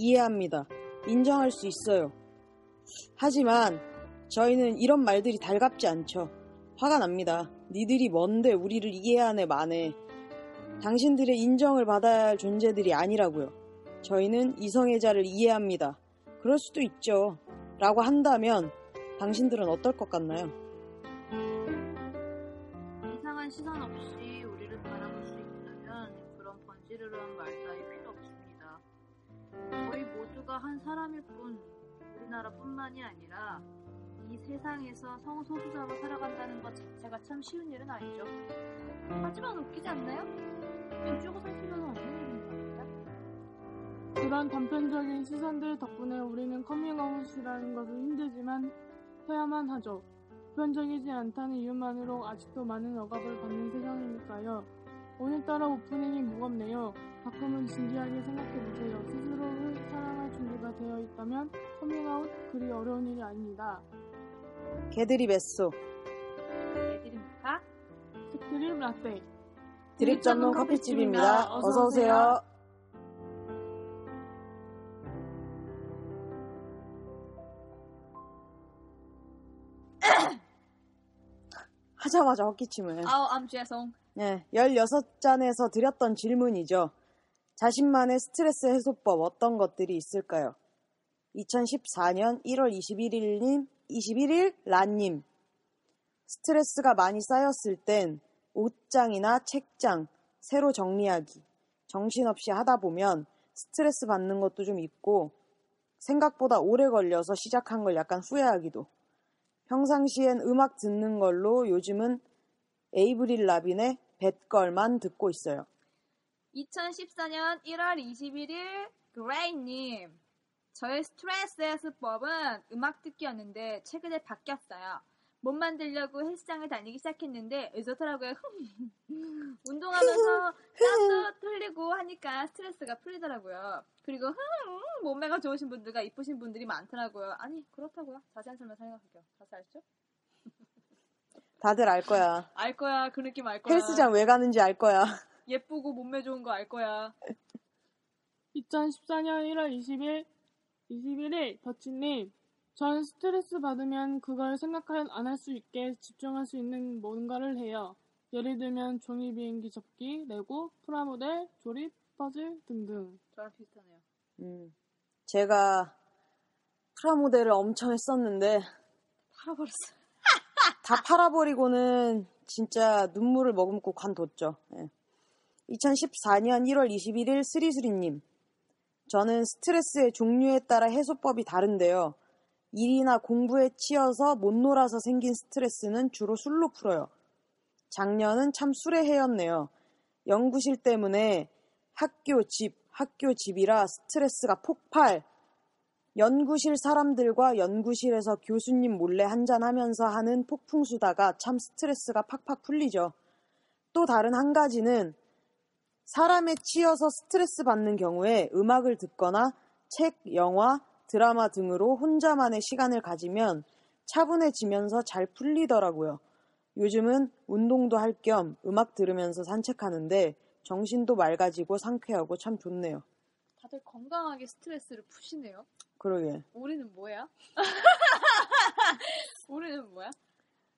이해합니다. 인정할 수 있어요. 하지만 저희는 이런 말들이 달갑지 않죠. 화가 납니다. 니들이 뭔데 우리를 이해하네 마네. 당신들의 인정을 받아야 할 존재들이 아니라고요. 저희는 이성애자를 이해합니다. 그럴 수도 있죠. 라고 한다면 당신들은 어떨 것 같나요? 이상한 시선 없이 모두가 한 사람일 뿐 우리나라뿐만이 아니라 이 세상에서 성소수자로 살아간다는 것 자체가 참 쉬운 일은 아니죠. 하지만 웃기지 않나요? 이쪽으로 살 필요는 없는 일인 것 같아요. 그런 단편적인 시선들 덕분에 우리는 커밍아웃이라는 것을 힘들지만 해야만 하죠. 보편적이지 않다는 이유만으로 아직도 많은 억압을 받는 세상이니까요. 오늘따라 오프닝이 무겁네요. 가끔은 진지하게 생각해보세요. 스스로를 사랑할 준비가 되어 있다면 커밍아웃 그리 어려운 일이 아닙니다. 개들이 뱃소. 애들입니까? 스크림 라떼. 드립 전문 커피집입니다. 어서오세요. 하자마자 헛기침을. 아우 암 죄송. 네, 16잔에서 드렸던 질문이죠. 자신만의 스트레스 해소법 어떤 것들이 있을까요? 2014년 1월 21일님, 21일 란님. 스트레스가 많이 쌓였을 땐 옷장이나 책장 새로 정리하기. 정신없이 하다 보면 스트레스 받는 것도 좀 있고 생각보다 오래 걸려서 시작한 걸 약간 후회하기도. 평상시엔 음악 듣는 걸로 요즘은 에이브릴 라빈의 뱃걸만 듣고 있어요. 2014년 1월 21일 그레이님 저의 스트레스 해소법은 음악 듣기였는데 최근에 바뀌었어요. 몸 만들려고 헬스장을 다니기 시작했는데 좋더라고요. 운동하면서 땀도 틀리고 하니까 스트레스가 풀리더라고요. 그리고 흥, 몸매가 좋으신 분들과 이쁘신 분들이 많더라고요. 아니 그렇다고요. 자세한 설명 생각할게요. 자세 아시죠? 다들 알 거야. 알 거야. 그 느낌 알 거야. 헬스장 왜 가는지 알 거야. 예쁘고 몸매 좋은 거 알 거야. 2014년 1월 20일, 21일 더치님. 전 스트레스 받으면 그걸 생각하여 안할 수 있게 집중할 수 있는 뭔가를 해요. 예를 들면 종이 비행기 접기, 레고, 프라모델, 조립, 퍼즐 등등. 저랑 비슷하네요. 음, 제가 프라모델을 엄청 했었는데 팔아버렸어요. 다 팔아버리고는 진짜 눈물을 머금고 관뒀죠. 예. 2014년 1월 21일 스리스리님. 저는 스트레스의 종류에 따라 해소법이 다른데요. 일이나 공부에 치여서 못 놀아서 생긴 스트레스는 주로 술로 풀어요. 작년은 참 술에 해였네요. 연구실 때문에 학교 집, 학교 집이라 스트레스가 폭발. 연구실 사람들과 연구실에서 교수님 몰래 한잔하면서 하는 폭풍수다가 참 스트레스가 팍팍 풀리죠. 또 다른 한 가지는 사람에 치여서 스트레스 받는 경우에 음악을 듣거나 책, 영화, 드라마 등으로 혼자만의 시간을 가지면 차분해지면서 잘 풀리더라고요. 요즘은 운동도 할 겸 음악 들으면서 산책하는데 정신도 맑아지고 상쾌하고 참 좋네요. 다들 건강하게 스트레스를 푸시네요. 그러게. 우리는 뭐야? 우리는 뭐야?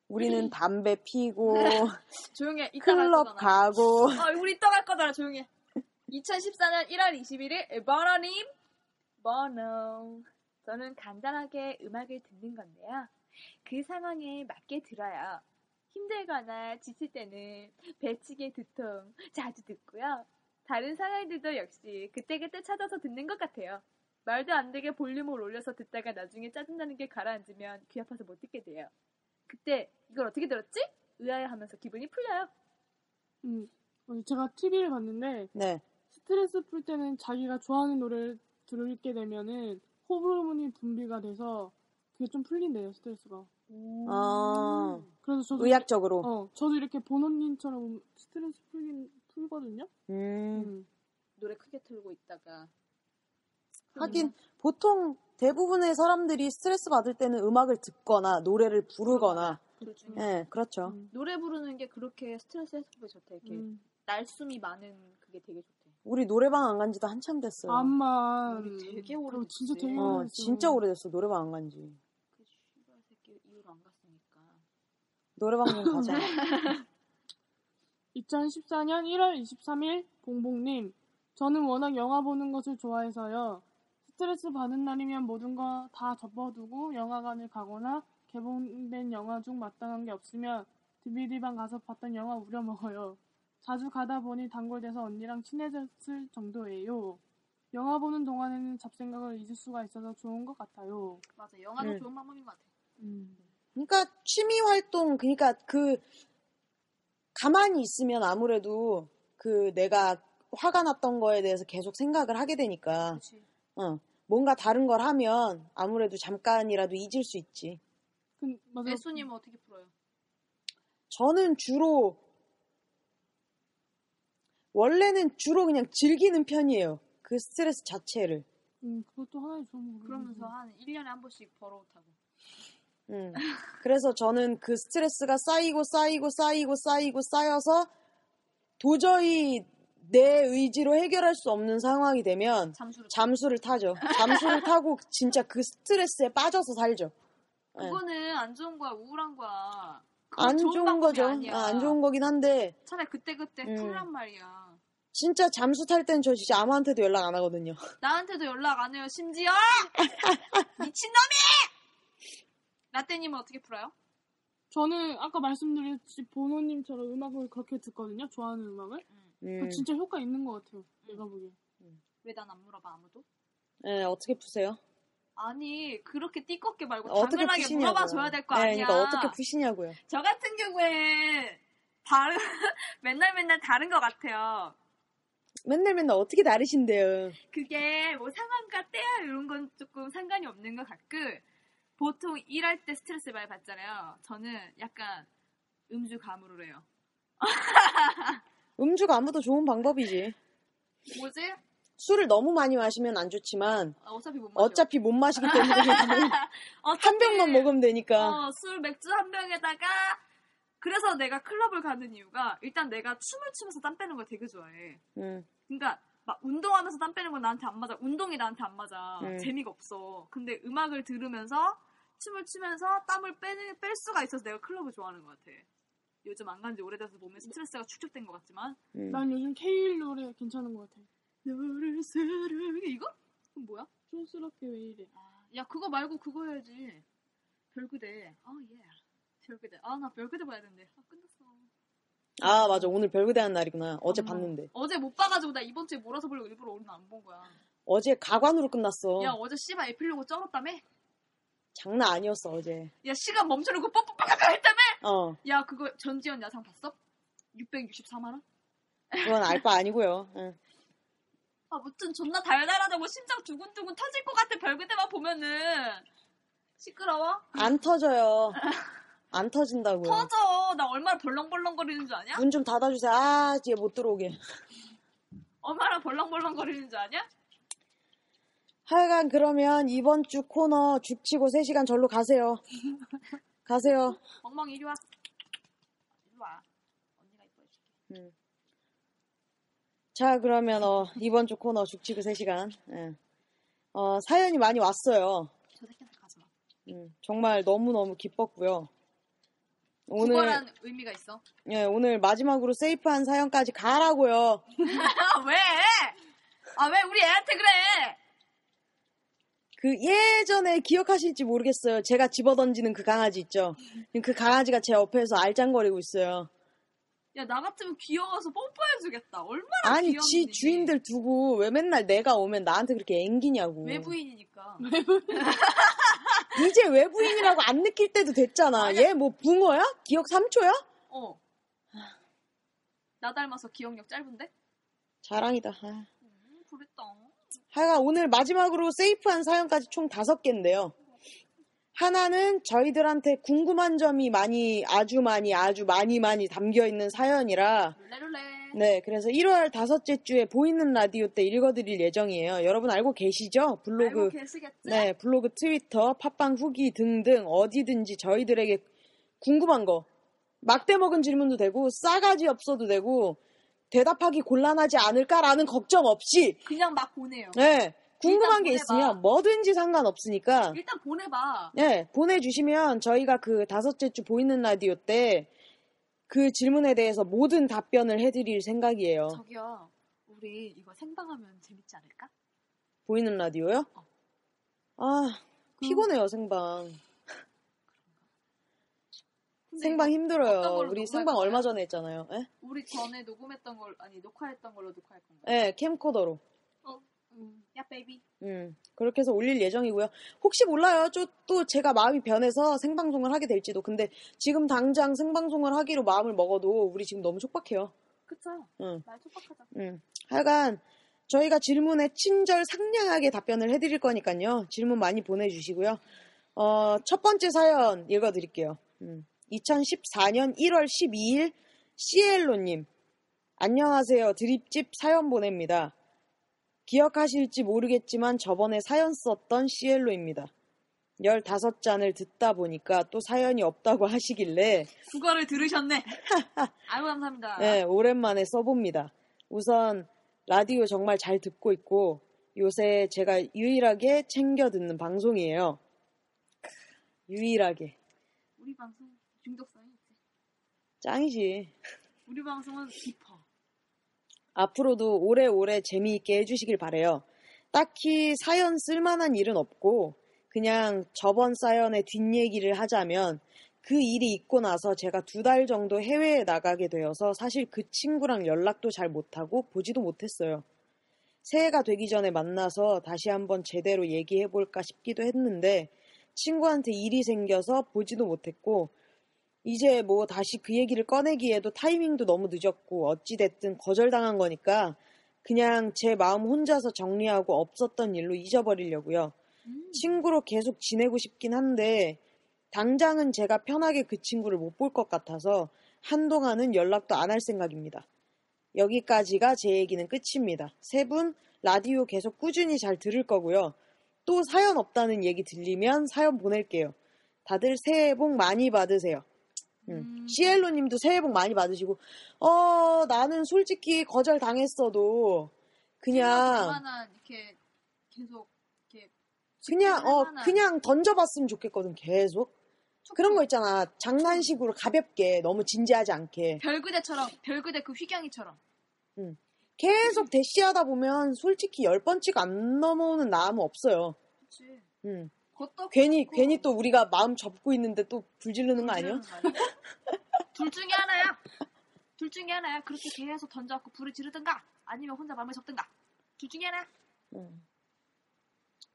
우리는 담배 피고 조용해. 이따 갈 클럽. 가고 아, 우리 이따 갈 거잖아. 조용해. 2014년 1월 21일 버너님 버너 저는 간단하게 음악을 듣는 건데요. 그 상황에 맞게 들어요. 힘들거나 지칠 때는 배치기의 두통 자주 듣고요. 다른 상황들도 역시 그때그때 찾아서 듣는 것 같아요. 말도 안 되게 볼륨을 올려서 듣다가 나중에 짜증나는 게 가라앉으면 귀 아파서 못 듣게 돼요. 그때 이걸 어떻게 들었지? 의아해하면서 기분이 풀려요. 음, 어, 제가 TV를 봤는데 네. 스트레스 풀 때는 자기가 좋아하는 노래를 들게 되면은 호르몬이 분비가 돼서 그게 좀 풀린대요 스트레스가. 아, 그래서 저도 의학적으로. 어 저도 이렇게 보노님처럼 스트레스 풀긴 풀거든요. 음. 음. 노래 크게 틀고 있다가 하긴 보통 대부분의 사람들이 스트레스 받을 때는 음악을 듣거나 노래를 부르거나 그 중에 예, 그렇죠. 음. 노래 부르는 게 그렇게 스트레스 해소에 좋대. 이렇게 음. 날숨이 많은 그게 되게 좋대. 우리 노래방 안 간 지도 한참 됐어요. 암만 우리 되게 오래됐지. 진짜 되게 어, 오래됐어. 진짜 오래됐어. 노래방 안 간 지. 그 씨발 새끼 이후로 안 갔으니까. 노래방 좀 가자. 2014년 1월 23일 봉봉님 저는 워낙 영화 보는 것을 좋아해서요. 스트레스 받은 날이면 모든 거 다 접어두고 영화관을 가거나 개봉된 영화 중 마땅한 게 없으면 DVD방 가서 봤던 영화 우려먹어요. 자주 가다 보니 단골돼서 언니랑 친해졌을 정도예요. 영화 보는 동안에는 잡생각을 잊을 수가 있어서 좋은 것 같아요. 맞아. 영화도 음. 좋은 방법인 것 같아. 음. 그러니까 취미 활동, 그러니까 그 가만히 있으면 아무래도 그 내가 화가 났던 거에 대해서 계속 생각을 하게 되니까 그렇지. 어, 뭔가 다른 걸 하면 아무래도 잠깐이라도 잊을 수 있지. 그, 맞아. 애수님은 어떻게 풀어요? 저는 주로 원래는 주로 그냥 즐기는 편이에요. 그 스트레스 자체를. 음, 그것도 하나의 좋은 방법이네. 그러면서 한 1년에 한 번씩 버러웃하고. 음. 그래서 저는 그 스트레스가 쌓이고 쌓이고 쌓이고 쌓이고 쌓여서 도저히 내 의지로 해결할 수 없는 상황이 되면 잠수를. 잠수를 타죠. 잠수를 타고 진짜 그 스트레스에 빠져서 살죠. 예. 그거는 안 좋은 거야. 우울한 거야. 안 좋은 거죠. 아, 안 좋은 거긴 한데 차라리 그때그때 음. 풀란 말이야. 진짜 잠수 탈 땐 저 진짜 아무한테도 연락 안 하거든요. 나한테도 연락 안 해요, 심지어! 미친놈이! 라떼님은 어떻게 풀어요? 저는 아까 말씀드렸듯이 보노님처럼 음악을 그렇게 듣거든요. 좋아하는 음악을. 음. 그거 진짜 효과 있는 것 같아요. 내가 보기엔. 왜난 안 물어봐, 아무도? 예, 어떻게 푸세요? 아니, 그렇게 띠껍게 말고 어떻게 당연하게 푸시냐고요. 물어봐 줘야 될거 예, 아니야. 그러니까 어떻게 푸시냐고요. 저 같은 경우에 다른, 맨날 맨날 다른 것 같아요. 맨날 맨날 어떻게 다르신데요. 그게 뭐 상황과 때야 이런 건 조금 상관이 없는 것 같고 보통 일할 때 스트레스 많이 받잖아요. 저는 약간 음주 가무를 해요. 음주가 아무도 좋은 방법이지. 뭐지? 술을 너무 많이 마시면 안 좋지만 아, 어차피 못 마셔. 어차피 못 마시기 때문에 한 병만 먹으면 되니까. 어, 술 맥주 한 병에다가 그래서 내가 클럽을 가는 이유가 일단 내가 춤을 추면서 땀 빼는 걸 되게 좋아해. 음, 그러니까 막 운동하면서 땀 빼는 건 나한테 안 맞아. 운동이 나한테 안 맞아. 음. 재미가 없어. 근데 음악을 들으면서 춤을 추면서 땀을 빼는, 뺄 수가 있어서 내가 클럽을 좋아하는 것 같아. 요즘 안 간지 오래돼서 몸에 스트레스가 축적된 것 같지만 음. 난 요즘 케일 노래 괜찮은 것 같아. 너를 사랑해 이거? 그럼 뭐야? 촌스럽게 왜 이래. 아, 야 그거 말고 그거 해야지. 별그대. 아 예. 별그대. 아 나 별그대 봐야 되는데. 아 끝났어. 아 맞아 오늘 별그대 하는 날이구나. 어제 어머. 봤는데. 어제 못 봐가지고 나 이번 주에 몰아서 보려고 일부러 오늘 안 본 거야. 어제 가관으로 끝났어. 야 어제 씨발 에필로그 쩔었다며? 장난 아니었어 어제. 야 시간 멈춰놓고 뽀뽀뽀뽀뽀 했다며? 어 야 그거 전지현 야상 봤어? 664만 원? 그건 알 바 아니고요. 응. 아 무튼 존나 달달하다고 심장 두근두근 터질 것 같아 별그대만 보면은 시끄러워? 안 터져요. 안 터진다고요. 터져 나 얼마나 벌렁벌렁거리는 줄 아냐? 문 좀 닫아주세요. 아, 뒤에 못 들어오게. 얼마나 벌렁벌렁거리는 줄 아냐? 하여간 그러면 이번 주 코너 죽치고 3시간 절로 가세요. 가세요. 멍멍 이리 와 이리 와 언니가 이뻐해줄게 자, 그러면 어, 이번 주 코너 죽치고 3시간. 예. 어, 사연이 많이 왔어요. 저 새끼한테 가지 마 음, 정말 너무너무 기뻤고요. 오늘 의미가 있어 예, 오늘 마지막으로 세이프한 사연까지 가라고요. 아 왜? 아 왜 우리 애한테 그래? 그 예전에 기억하실지 모르겠어요. 제가 집어던지는 그 강아지 있죠. 그 강아지가 제 옆에서 알짱거리고 있어요. 야, 나 같으면 귀여워서 뽀뽀해주겠다. 얼마나 아니, 귀여운 지. 주인들 두고 왜 맨날 내가 오면 나한테 그렇게 앵기냐고. 외부인이니까. 이제 외부인이라고 안 느낄 때도 됐잖아. 얘 뭐 붕어야? 기억 3초야? 어. 나 닮아서 기억력 짧은데? 자랑이다. 아. 음, 그랬다. 하여간 오늘 마지막으로 세이프한 사연까지 총 다섯 개인데요. 하나는 저희들한테 궁금한 점이 많이, 아주 많이, 아주 많이 많이 담겨 있는 사연이라. 네, 그래서 1월 다섯째 주에 보이는 라디오 때 읽어드릴 예정이에요. 여러분 알고 계시죠? 블로그? 네, 블로그, 트위터, 팟빵 후기 등등 어디든지 저희들에게 궁금한 거, 막대 먹은 질문도 되고, 싸가지 없어도 되고, 대답하기 곤란하지 않을까라는 걱정 없이, 그냥 막 보내요. 네, 궁금한 게 보내봐. 있으면 뭐든지 상관없으니까, 일단 보내봐. 네, 보내주시면 저희가 그 다섯째 주 보이는 라디오 때 그 질문에 대해서 모든 답변을 해드릴 생각이에요. 저기요. 우리 이거 생방하면 재밌지 않을까? 보이는 라디오요? 어. 아, 피곤해요, 생방. 생방 힘들어요. 우리 생방? 얼마 전에 했잖아요. 예? 우리 전에 녹음했던 걸 아니 녹화했던 걸로 녹화할 건가? 예, 캠코더로. 음, 야 베이비. 음, 그렇게 해서 올릴 예정이고요. 혹시 몰라요. 저, 또 제가 마음이 변해서 생방송을 하게 될지도. 근데 지금 당장 생방송을 하기로 마음을 먹어도 우리 지금 너무 촉박해요. 그쵸? 응. 말 촉박하자. 음. 하여간 저희가 질문에 친절 상냥하게 답변을 해드릴 거니까요. 질문 많이 보내주시고요. 어, 첫 번째 사연 읽어드릴게요. 음. 2014년 1월 12일 시엘로님 안녕하세요. 드립집 사연 보냅니다. 기억하실지 모르겠지만 저번에 사연 썼던 시엘로입니다. 15잔을 듣다 보니까 또 사연이 없다고 하시길래 그거를 들으셨네. 아유 감사합니다. 네, 오랜만에 써봅니다. 우선 라디오 정말 잘 듣고 있고 요새 제가 유일하게 챙겨 듣는 방송이에요. 유일하게 우리 방송 중독성이 있지. 짱이지. 우리 방송은 깊어. 앞으로도 오래오래 재미있게 해주시길 바래요. 딱히 사연 쓸만한 일은 없고 그냥 저번 사연의 뒷얘기를 하자면 그 일이 있고 나서 제가 두 달 정도 해외에 나가게 되어서 사실 그 친구랑 연락도 잘 못하고 보지도 못했어요. 새해가 되기 전에 만나서 다시 한번 제대로 얘기해볼까 싶기도 했는데 친구한테 일이 생겨서 보지도 못했고 이제 뭐 다시 그 얘기를 꺼내기에도 타이밍도 너무 늦었고 어찌됐든 거절당한 거니까 그냥 제 마음 혼자서 정리하고 없었던 일로 잊어버리려고요. 친구로 계속 지내고 싶긴 한데 당장은 제가 편하게 그 친구를 못 볼 것 같아서 한동안은 연락도 안 할 생각입니다. 여기까지가 제 얘기는 끝입니다. 세 분 라디오 계속 꾸준히 잘 들을 거고요. 또 사연 없다는 얘기 들리면 사연 보낼게요. 다들 새해 복 많이 받으세요. 음. 음. 시엘로 님도 새해 복 많이 받으시고, 어, 나는 솔직히 거절 당했어도, 그냥, 이렇게 계속 이렇게 그냥, 어, 그냥 던져봤으면 좋겠거든, 계속. 그런 거 있잖아. 장난식으로 가볍게, 너무 진지하지 않게. 별그대처럼 별그대 그 휘경이처럼. 계속 대시하다 보면 솔직히 열 번치가 안 넘어오는 나무 없어요. 그렇지. 괜히, 그렇고 괜히 또 우리가 마음 접고 있는데 또 불지르는 거 아니야? 둘 중에 하나야. 둘 중에 하나야. 그렇게 계속 던져갖고 불을 지르든가 아니면 혼자 마음을 접든가. 둘 중에 하나. 음.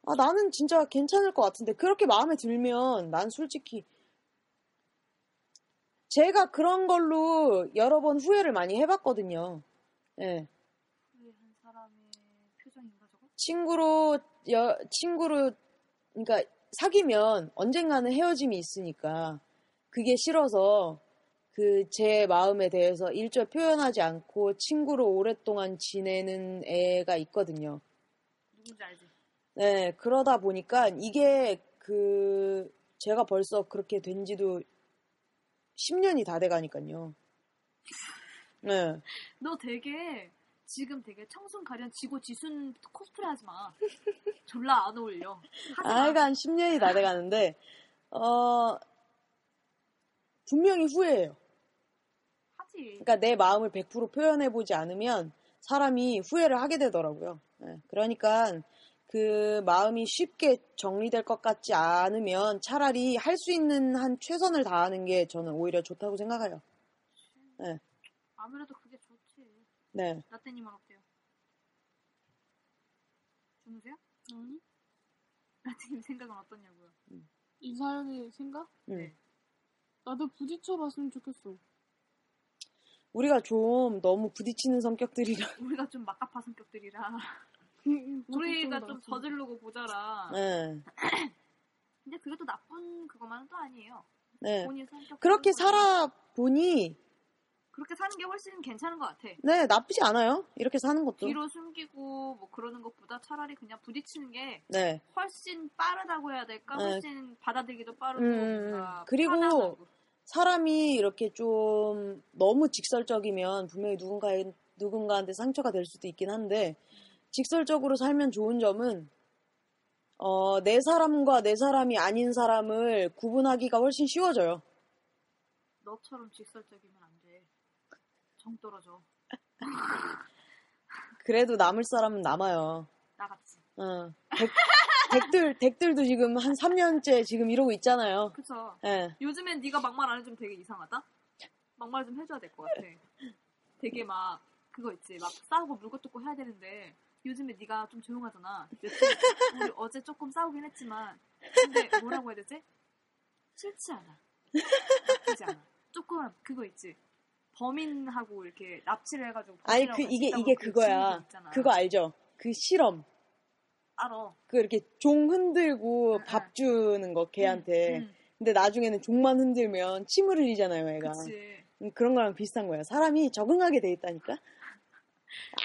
아, 나는 진짜 괜찮을 것 같은데. 그렇게 마음에 들면 난 솔직히 제가 그런 걸로 여러 번 후회를 많이 해봤거든요. 예. 친구로, 여, 친구로, 그러니까 사귀면 언젠가는 헤어짐이 있으니까 그게 싫어서 그 제 마음에 대해서 일절 표현하지 않고 친구로 오랫동안 지내는 애가 있거든요. 누군지 알지? 네, 그러다 보니까 이게 그 제가 벌써 그렇게 된 지도 10년이 다 돼가니까요. 네. 너 되게 지금 되게 청순 가련 지고 지순 코스프레 하지 마. 졸라 안 어울려. 아이가 한 10년이 다 돼가는데, 어, 분명히 후회해요. 하지. 그러니까 내 마음을 100% 표현해보지 않으면 사람이 후회를 하게 되더라고요. 네, 그러니까 그 마음이 쉽게 정리될 것 같지 않으면 차라리 할 수 있는 한 최선을 다하는 게 저는 오히려 좋다고 생각해요. 네. 아무래도 좋지. 네. 라떼님은 어때요? 주무세요? 아니, 라떼님 생각은 어떠냐고요? 이 사연의 생각? 음. 나도 부딪혀 봤으면 좋겠어. 우리가 좀 너무 부딪히는 성격들이라. 우리가 좀 막가파 성격들이라 음, 우리가 좀 나도 저지르고 보자라. 네. 근데 그게 또 나쁜 그것만은 또 아니에요. 네. 본인 성격 그렇게 살아보니, 그렇게 사는 게 훨씬 괜찮은 것 같아. 네, 나쁘지 않아요. 이렇게 사는 것도. 뒤로 숨기고 뭐 그러는 것보다 차라리 그냥 부딪히는 게 네. 훨씬 빠르다고 해야 될까? 네. 훨씬 받아들이기도 빠르고 음, 뭔가 그리고 편안하고. 사람이 이렇게 좀 너무 직설적이면 분명히 누군가에, 누군가한테 상처가 될 수도 있긴 한데, 직설적으로 살면 좋은 점은, 어, 내 사람과 내 사람이 아닌 사람을 구분하기가 훨씬 쉬워져요. 너처럼 직설적이면. 정 떨어져. 그래도 남을 사람은 남아요. 나같이. 어. 댁, 댁들, 댁들도 지금 한 3년째 지금 이러고 있잖아요. 그쵸. 예. 요즘엔 네가 막말 안 해주면 되게 이상하다? 막말 좀 해줘야 될 것 같아. 되게 막 그거 있지. 막 싸우고 물고 뜯고 해야 되는데 요즘에 네가 좀 조용하잖아. 우리 어제 조금 싸우긴 했지만 근데 뭐라고 해야 되지? 싫지 않아. 나쁘지 않아. 조금 그거 있지. 범인하고 이렇게 납치를 해가지고 아니, 그, 이게, 이게 그 그거야. 그거 알죠? 그 실험. 알아. 그 이렇게 종 흔들고 응, 밥 주는 거 걔한테. 응, 근데 나중에는 종만 흔들면 침을 흘리잖아요, 애가. 그치. 음, 그런 거랑 비슷한 거야. 사람이 적응하게 돼 있다니까?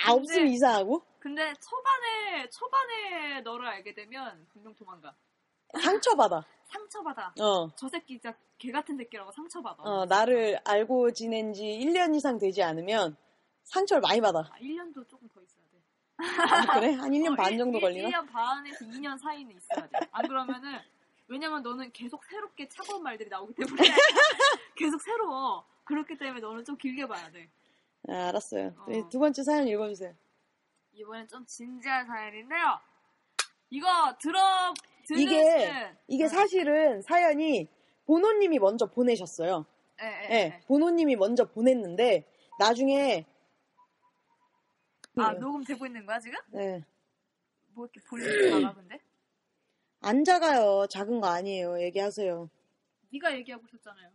아, 없으면 이상하고? 근데 초반에 초반에 너를 알게 되면 분명 도망가. 상처받아. 상처받아. 어. 저 새끼 진짜 개 같은 새끼라고 상처받아. 어, 나를 알고 지낸 지 1년 이상 되지 않으면 상처를 많이 받아. 아, 1년도 조금 더 있어야 돼. 아, 그래? 한 1년 어, 반 일- 정도 일- 걸리나? 1년 반에서 2년 사이는 있어야 돼. 안 그러면은 왜냐면 너는 계속 새롭게 차가운 말들이 나오기 때문에 계속 새로워. 그렇기 때문에 너는 좀 길게 봐야 돼. 아, 알았어요. 어. 네, 두 번째 사연 읽어주세요. 이번엔 좀 진지한 사연인데요. 이거 들어 이게, 이게 응. 사실은 사연이 보노님이 먼저 보내셨어요. 예, 예, 네, 예. 보노님이 먼저 보냈는데, 나중에, 아 네, 녹음 되고 있는 거야 지금? 네. 뭐 이렇게 볼륨이 작아 근데? 안 작아요. 작은 거 아니에요. 얘기하세요. 네가 얘기하고 있었잖아요.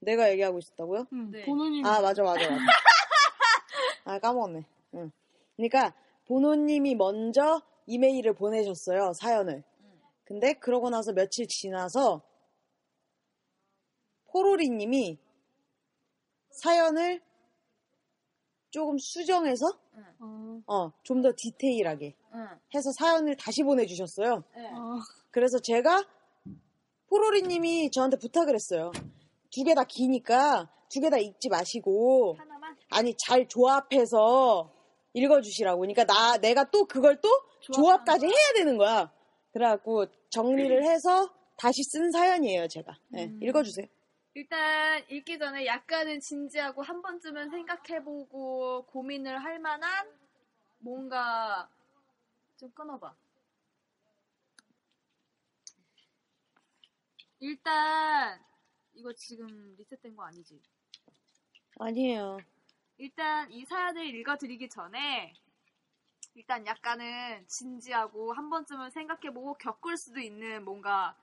내가 얘기하고 있었다고요? 응, 네. 보노님. 아, 맞아, 맞아, 맞아. 아, 까먹었네. 응. 그러니까, 보노님이 먼저 이메일을 보내셨어요, 사연을. 근데, 그러고 나서 며칠 지나서, 포로리 님이 사연을 조금 수정해서, 응. 어, 어, 좀더 디테일하게 응. 해서 사연을 다시 보내주셨어요. 그래서 제가 포로리 님이 저한테 부탁을 했어요. 두 개 다 기니까 두 개 다 읽지 마시고 하나만 아니 잘 조합해서 읽어주시라고. 그러니까 나 내가 또 그걸 또 조합 까지 해야 되는 거야. 그래갖고 정리를 해서 다시 쓴 사연이에요 제가. 네, 음. 읽어주세요. 일단 읽기 전에 약간은 진지하고 한 번쯤은 생각해보고 고민을 할 만한 뭔가 좀 끊어봐. 일단 이거 지금 리셋된 거 아니지? 아니에요. 일단 이 사연을 읽어드리기 전에 일단 약간은 진지하고 한 번쯤은 생각해보고 겪을 수도 있는 뭔가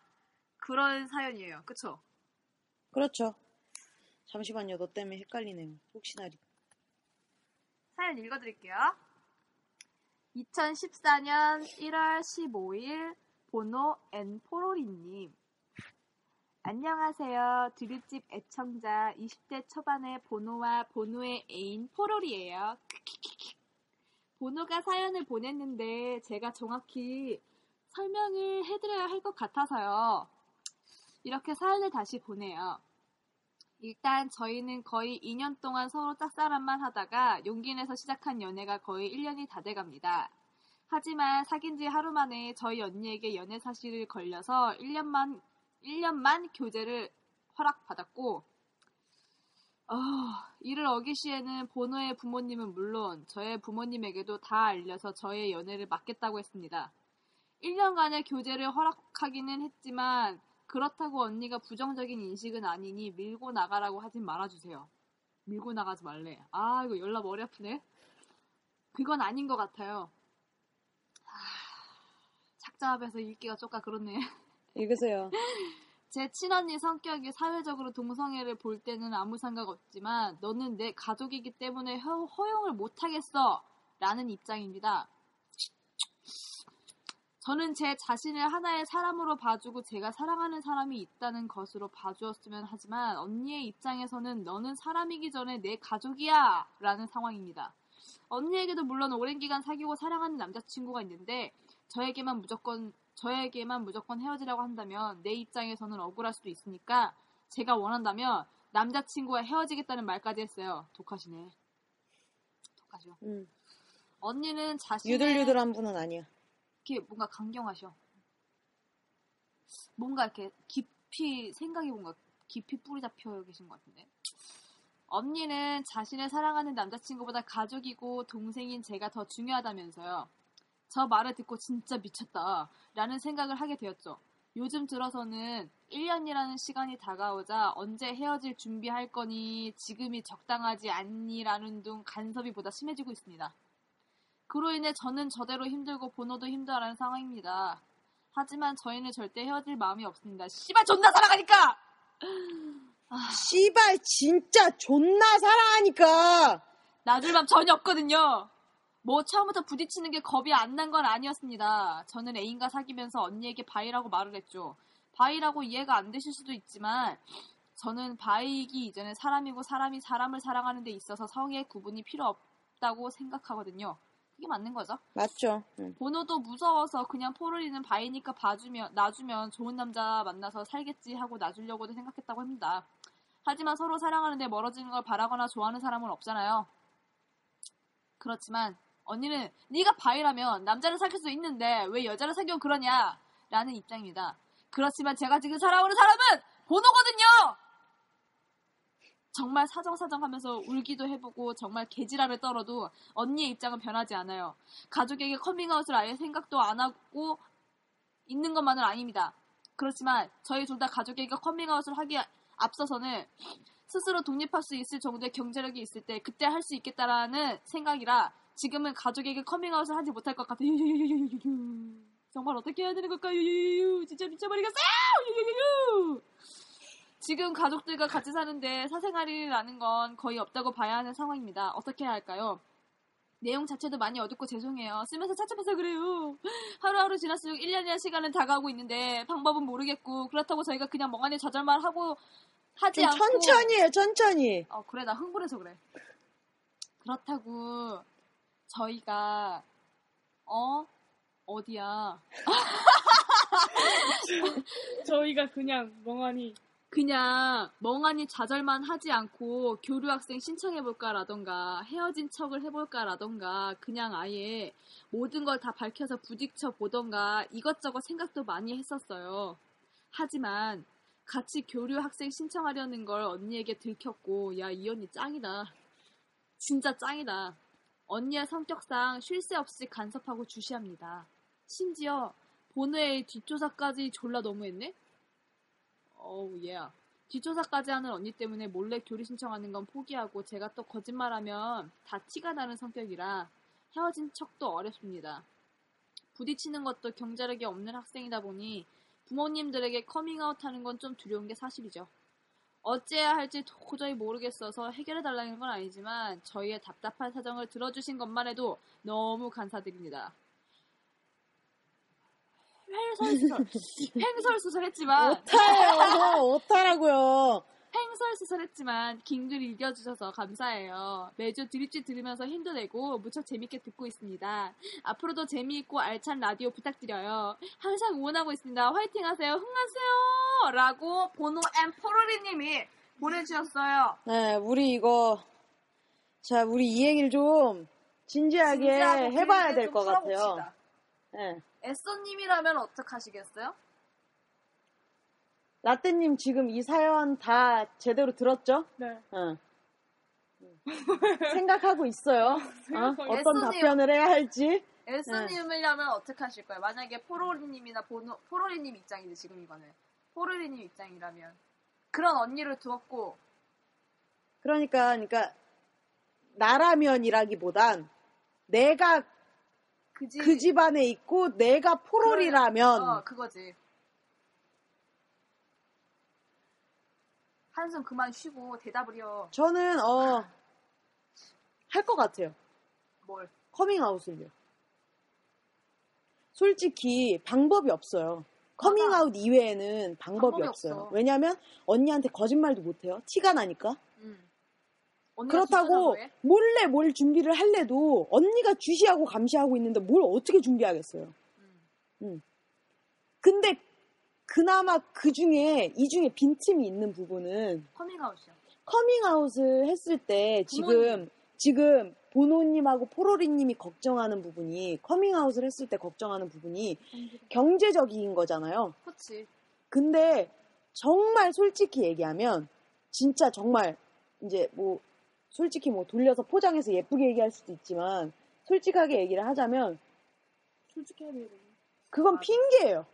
그런 사연이에요. 그쵸? 그렇죠. 잠시만요. 너 때문에 헷갈리네요. 혹시나 리- 사연 읽어드릴게요. 2014년 1월 15일 보노 and 포로리님. 안녕하세요. 드립집 애청자 20대 초반의 보노와 보노의 애인 포로리예요. 보노가 사연을 보냈는데 제가 정확히 설명을 해드려야 할 것 같아서요. 이렇게 사연을 다시 보내요. 일단 저희는 거의 2년 동안 서로 짝사랑만 하다가 용기 내서 시작한 연애가 거의 1년이 다 돼갑니다. 하지만 사귄 지 하루 만에 저희 언니에게 연애 사실을 걸려서 1년만, 1년만 교제를 허락받았고, 아, 이를 어기시에는 보노의 부모님은 물론 저의 부모님에게도 다 알려서 저의 연애를 막겠다고 했습니다. 1년간의 교제를 허락하기는 했지만 그렇다고 언니가 부정적인 인식은 아니니 밀고 나가라고 하진 말아주세요. 밀고 나가지 말래. 아 이거 연락 머리 아프네. 그건 아닌 것 같아요. 아, 착잡해서 읽기가 쪼까 그렇네. 읽으세요. 제 친언니 성격이 사회적으로 동성애를 볼 때는 아무 생각 없지만 너는 내 가족이기 때문에 허, 허용을 못하겠어 라는 입장입니다. 저는 제 자신을 하나의 사람으로 봐주고 제가 사랑하는 사람이 있다는 것으로 봐주었으면 하지만 언니의 입장에서는 너는 사람이기 전에 내 가족이야 라는 상황입니다. 언니에게도 물론 오랜 기간 사귀고 사랑하는 남자친구가 있는데 저에게만 무조건 저에게만 무조건 헤어지라고 한다면 내 입장에서는 억울할 수도 있으니까 제가 원한다면 남자친구와 헤어지겠다는 말까지 했어요. 독하시네. 독하죠. 음. 언니는 자신의 유들유들한 분은 아니야. 이렇게 뭔가 강경하셔. 뭔가 이렇게 깊이 생각이 뭔가 깊이 뿌리 잡혀 계신 것 같은데. 언니는 자신을 사랑하는 남자친구보다 가족이고 동생인 제가 더 중요하다면서요. 저 말을 듣고 진짜 미쳤다. 라는 생각을 하게 되었죠. 요즘 들어서는 1년이라는 시간이 다가오자 언제 헤어질 준비할 거니 지금이 적당하지 않니라는 둥 간섭이 보다 심해지고 있습니다. 그로 인해 저는 저대로 힘들고 보노도 힘들어하는 상황입니다. 하지만 저희는 절대 헤어질 마음이 없습니다. 씨발 존나 사랑하니까! 씨발 진짜 존나 사랑하니까. 놔줄 맘 전혀 없거든요. 뭐 처음부터 부딪히는 게 겁이 안 난 건 아니었습니다. 저는 애인과 사귀면서 언니에게 bi라고 말을 했죠. bi라고 이해가 안 되실 수도 있지만 저는 bi이기 이전에 사람이고 사람이 사람을 사랑하는 데 있어서 성의 구분이 필요 없다고 생각하거든요. 그게 맞는 거죠. 맞죠. 응. 번호도 무서워서 그냥 포르리는 바이니까 봐주면 놔주면 좋은 남자 만나서 살겠지 하고 놔주려고도 생각했다고 합니다. 하지만 서로 사랑하는데 멀어지는 걸 바라거나 좋아하는 사람은 없잖아요. 그렇지만 언니는 네가 바이라면 남자를 사귈 수 있는데 왜 여자를 사귀고 그러냐 라는 입장입니다. 그렇지만 제가 지금 살아오는 사람은 번호거든요. 정말 사정사정 하면서 울기도 해보고 정말 개지랄을 떨어도 언니의 입장은 변하지 않아요. 가족에게 커밍아웃을 아예 생각도 안 하고 있는 것만은 아닙니다. 그렇지만 저희 둘 다 가족에게 커밍아웃을 하기에 앞서서는 스스로 독립할 수 있을 정도의 경제력이 있을 때 그때 할 수 있겠다라는 생각이라 지금은 가족에게 커밍아웃을 하지 못할 것 같아요. 정말 어떻게 해야 되는 걸까요? 진짜 미쳐버리겠어요! 지금 가족들과 같이 사는데 사생활이라는 건 거의 없다고 봐야 하는 상황입니다. 어떻게 해야 할까요? 내용 자체도 많이 어둡고 죄송해요. 쓰면서 착잡해서 그래요. 하루하루 지날수록 1년이라는 시간은 다가오고 있는데 방법은 모르겠고 그렇다고 저희가 그냥 멍하니 좌절만 하고 하지 좀 않고 천천히 해, 천천히. 어 그래 나 흥분해서 그래. 그렇다고 저희가 어 어디야 저희가 그냥 멍하니 그냥 멍하니 좌절만 하지 않고 교류 학생 신청해볼까라던가 헤어진 척을 해볼까라던가 그냥 아예 모든 걸 다 밝혀서 부딪혀 보던가 이것저것 생각도 많이 했었어요. 하지만 같이 교류 학생 신청하려는 걸 언니에게 들켰고 야 이 언니 짱이다. 진짜 짱이다. 언니의 성격상 쉴 새 없이 간섭하고 주시합니다. 심지어 본회의 뒷조사까지 졸라 너무했네? 어우, 예. 뒷조사까지 하는 언니 때문에 몰래 교리 신청하는 건 포기하고 제가 또 거짓말하면 다 티가 나는 성격이라 헤어진 척도 어렵습니다. 부딪히는 것도 경제력이 없는 학생이다 보니 부모님들에게 커밍아웃 하는 건 좀 두려운 게 사실이죠. 어찌해야 할지 도저히 모르겠어서 해결해 달라는 건 아니지만 저희의 답답한 사정을 들어주신 것만 해도 너무 감사드립니다. 횡설수설, 횡설수설 했지만 오타예요, 오타라고요. 횡설수설했지만 긴 글 읽어주셔서 감사해요. 매주 드립집 들으면서 힘도 내고 무척 재밌게 듣고 있습니다. 앞으로도 재미있고 알찬 라디오 부탁드려요. 항상 응원하고 있습니다. 화이팅 하세요. 흥하세요. 라고 보노 and 포로리님이 보내주셨어요. 네, 우리 이거 자, 우리 이 얘기를 좀 진지하게 진지하고 해봐야 될좀것 같아요. 네. 애써님이라면 어떡하시겠어요? 라떼님 지금 이 사연 다 제대로 들었죠? 네. 응. 생각하고 있어요. 어? 어떤 예수님. 답변을 해야 할지. 엘스님이려면 어떻게 하실 거예요? 만약에 포로리님이나 보노, 포로리님 입장이지 지금 이거는 포로리님 입장이라면 그런 언니를 두었고 그러니까, 그러니까 나라면이라기보단 내가 그지 그 집안에 있고 내가 포롤이라면 어 그거지 한숨 그만 쉬고 대답을 해요 저는 어 할 것 같아요. 뭘 커밍아웃을요. 솔직히 방법이 없어요. 커밍아웃 이외에는 방법이, 방법이 없어요. 없어. 왜냐면 언니한테 거짓말도 못해요. 티가 나니까. 음. 그렇다고? 몰래 뭘 준비를 할래도 언니가 주시하고 감시하고 있는데 뭘 어떻게 준비하겠어요. 음. 근데 그나마 그 중에 이 중에 빈틈이 있는 부분은 커밍아웃이야 커밍아웃을 했을 때 지금 부모님. 지금 보노님하고 포로리님이 걱정하는 부분이 커밍아웃을 했을 때 걱정하는 부분이 경제적인 거잖아요. 그치 근데 정말 솔직히 얘기하면 진짜 정말 이제 뭐 솔직히 뭐 돌려서 포장해서 예쁘게 얘기할 수도 있지만 솔직하게 얘기를 하자면 되거든. 그건 맞아. 핑계예요.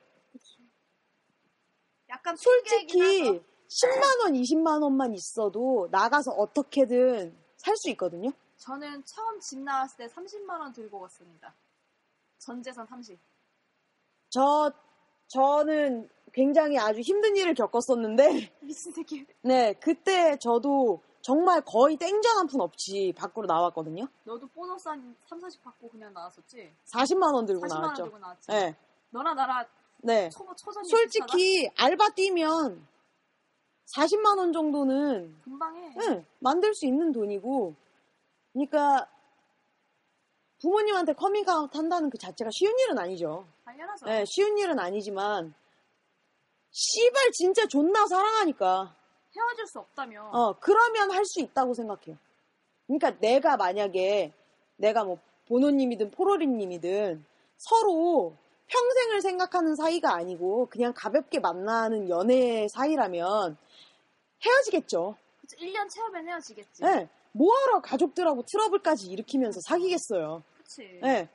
약간 솔직히 핑계이긴 하죠. 10만 원, 20만 원만 있어도 나가서 어떻게든 살 수 있거든요. 저는 처음 집 나왔을 때 30만 원 들고 갔습니다 전 재산 30 저 저는 굉장히 아주 힘든 일을 겪었었는데 미친 새끼 네, 그때 저도 정말 거의 땡전 한 푼 없이 밖으로 나왔거든요. 너도 보너스 한 3, 40 받고 그냥 나왔었지? 40만 원 들고 40만 원 나왔죠. 들고 나왔지? 네. 너나 나라 네. 솔직히 알바 뛰면 40만 원 정도는 금방 해. 네, 만들 수 있는 돈이고 그러니까 부모님한테 커밍아웃 한다는 그 자체가 쉬운 일은 아니죠. 당연하죠. 네, 쉬운 일은 아니지만 씨발 진짜 존나 사랑하니까 헤어질 수 없다며. 어, 그러면 할 수 있다고 생각해요. 그러니까 내가 만약에 내가 뭐 보노님이든 포로리님이든 서로 평생을 생각하는 사이가 아니고 그냥 가볍게 만나는 연애 사이라면 헤어지겠죠. 그치, 1년 채우면 헤어지겠지. 예. 뭐하러 가족들하고 트러블까지 일으키면서 사귀겠어요. 그치. 예.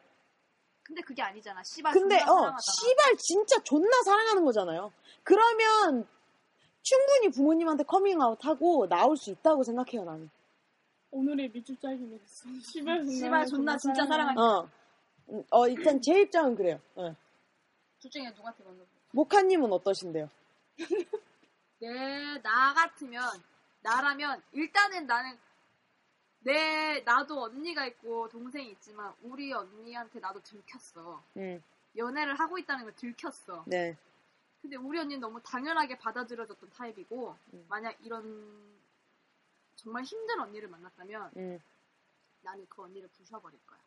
근데 그게 아니잖아. 씨발 근데 존나 어. 씨발 진짜 존나 사랑하는 거잖아요. 그러면 충분히 부모님한테 커밍아웃 하고 나올 수 있다고 생각해요 나는. 오늘의 밑줄 내렸어. 씨발 존나. 씨발 존나 진짜 사랑하니까. 어. 음, 어, 일단 제 입장은 그래요. 예. 둘 중에 누구한테 먼저 모카님은 어떠신데요? 내, 나 같으면, 나라면, 일단은 나는, 내, 나도 언니가 있고 동생이 있지만, 우리 언니한테 나도 들켰어. 음, 연애를 하고 있다는 걸 들켰어. 네. 근데 우리 언니는 너무 당연하게 받아들여졌던 타입이고, 음. 만약 이런, 정말 힘든 언니를 만났다면, 음. 나는 그 언니를 부셔버릴 거야.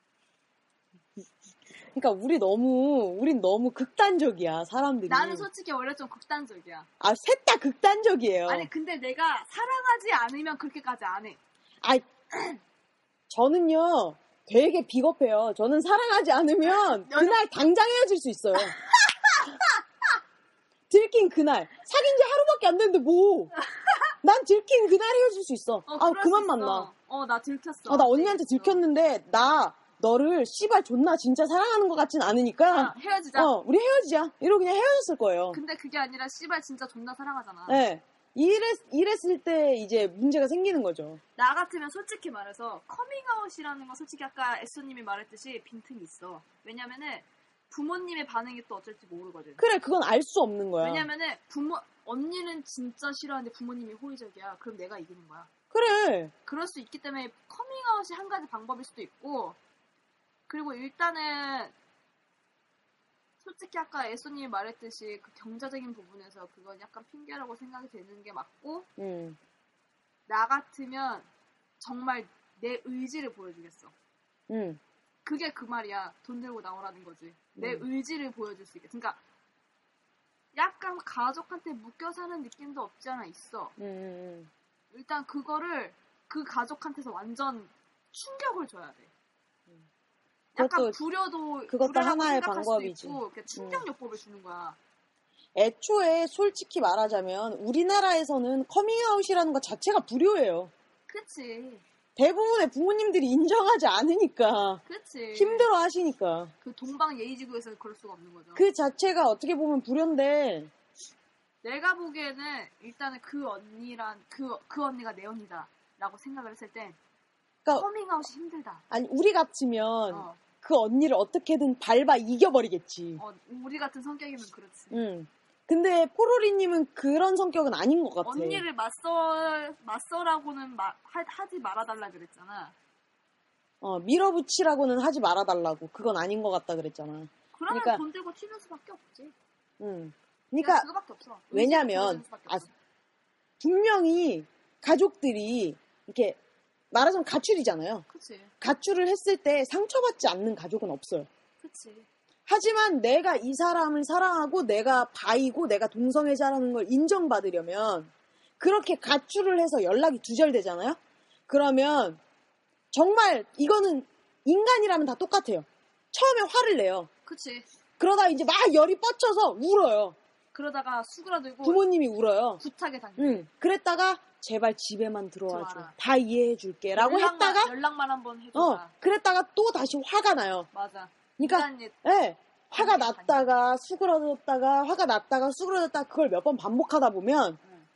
그러니까 우리 너무, 우린 너무 극단적이야 사람들이. 나는 솔직히 원래 좀 극단적이야. 아, 셋 다 극단적이에요. 아니, 근데 내가 사랑하지 않으면 그렇게까지 안 해. 아이, 저는요, 되게 비겁해요. 저는 사랑하지 않으면 그날 당장 헤어질 수 있어요. 들킨 그날. 사귄 지 하루밖에 안 됐는데 뭐. 난 들킨 그날 헤어질 수 있어. 어, 아, 그만 수 만나. 어, 나 들켰어. 아, 나 언니한테 네, 들켰는데, 나, 너를 씨발 존나 진짜 사랑하는 것 같진 않으니까, 아, 헤어지자. 어, 우리 헤어지자. 이러고 그냥 헤어졌을 거예요. 근데 그게 아니라 씨발 진짜 존나 사랑하잖아. 네. 이랬, 이랬을 때 이제 문제가 생기는 거죠. 나 같으면 솔직히 말해서 커밍아웃이라는 건 솔직히 아까 에쏘님이 말했듯이 빈틈이 있어. 왜냐면은 부모님의 반응이 또 어쩔지 모르거든. 그래, 그건 알 수 없는 거야. 왜냐면은 부모 언니는 진짜 싫어하는데 부모님이 호의적이야. 그럼 내가 이기는 거야. 그래. 그럴 수 있기 때문에 커밍아웃이 한 가지 방법일 수도 있고 그리고 일단은 솔직히 아까 에쏘님이 말했듯이 그 경제적인 부분에서 그건 약간 핑계라고 생각이 되는 게 맞고 음, 나 같으면 정말 내 의지를 보여주겠어. 음, 그게 그 말이야. 돈 들고 나오라는 거지. 내 음. 의지를 보여줄 수 있게. 그러니까 약간 가족한테 묶여 사는 느낌도 없지 않아 있어. 음, 음. 일단 그거를 그 가족한테서 완전 충격을 줘야 돼. 약간 그것도- 부려도 그것도 하나의 방법이지. 있고, 이렇게 충격 요법을 주는 거야. 애초에 솔직히 말하자면 우리나라에서는 커밍아웃이라는 것 자체가 불효예요. 그치. 대부분의 부모님들이 인정하지 않으니까 그렇지. 힘들어 하시니까 그 동방예의지국에서 그럴 수가 없는 거죠. 그 자체가 어떻게 보면 불효인데 내가 보기에는 일단은 그 언니란 그, 그 언니가 내 언니다 라고 생각을 했을 때 그러니까 커밍아웃이 힘들다. 아니 우리 같으면 어, 그 언니를 어떻게든 밟아 이겨버리겠지. 어, 우리 같은 성격이면 그렇지. 응. 근데 포로리님은 그런 성격은 아닌 것 같아. 언니를 맞서 맞서라고는 마- 하, 하지 말아달라 그랬잖아. 어, 밀어붙이라고는 하지 말아달라고. 그건 아닌 것 같다 그랬잖아. 그러면 그러니까- 돈 들고 튀는 수밖에 없지. 응. 그러니까 그거밖에 없어. 왜냐면, 아. 분명히 가족들이 이렇게 말하자면 가출이잖아요. 그치, 가출을 했을 때 상처받지 않는 가족은 없어요. 그치. 하지만 내가 이 사람을 사랑하고 내가 바이고 내가 동성애자라는 걸 인정받으려면 그렇게 가출을 해서 연락이 두절되잖아요? 그러면 정말 이거는 인간이라면 다 똑같아요. 처음에 화를 내요. 그치. 그러다 이제 막 열이 뻗쳐서 울어요. 그러다가 수그라들고 부모님이 울어요. 구타게 당해. 응. 그랬다가 제발 집에만 들어와줘. 들어와라. 다 이해해 줄게. 라고 연락만, 했다가 연락만 한번 해줘라. 어, 그랬다가 또 다시 화가 나요. 맞아. 그러니까 예. 화가 반응이 났다가 수그러졌다가 화가 났다가 수그러졌다가 그걸 몇 번 반복하다 보면 응.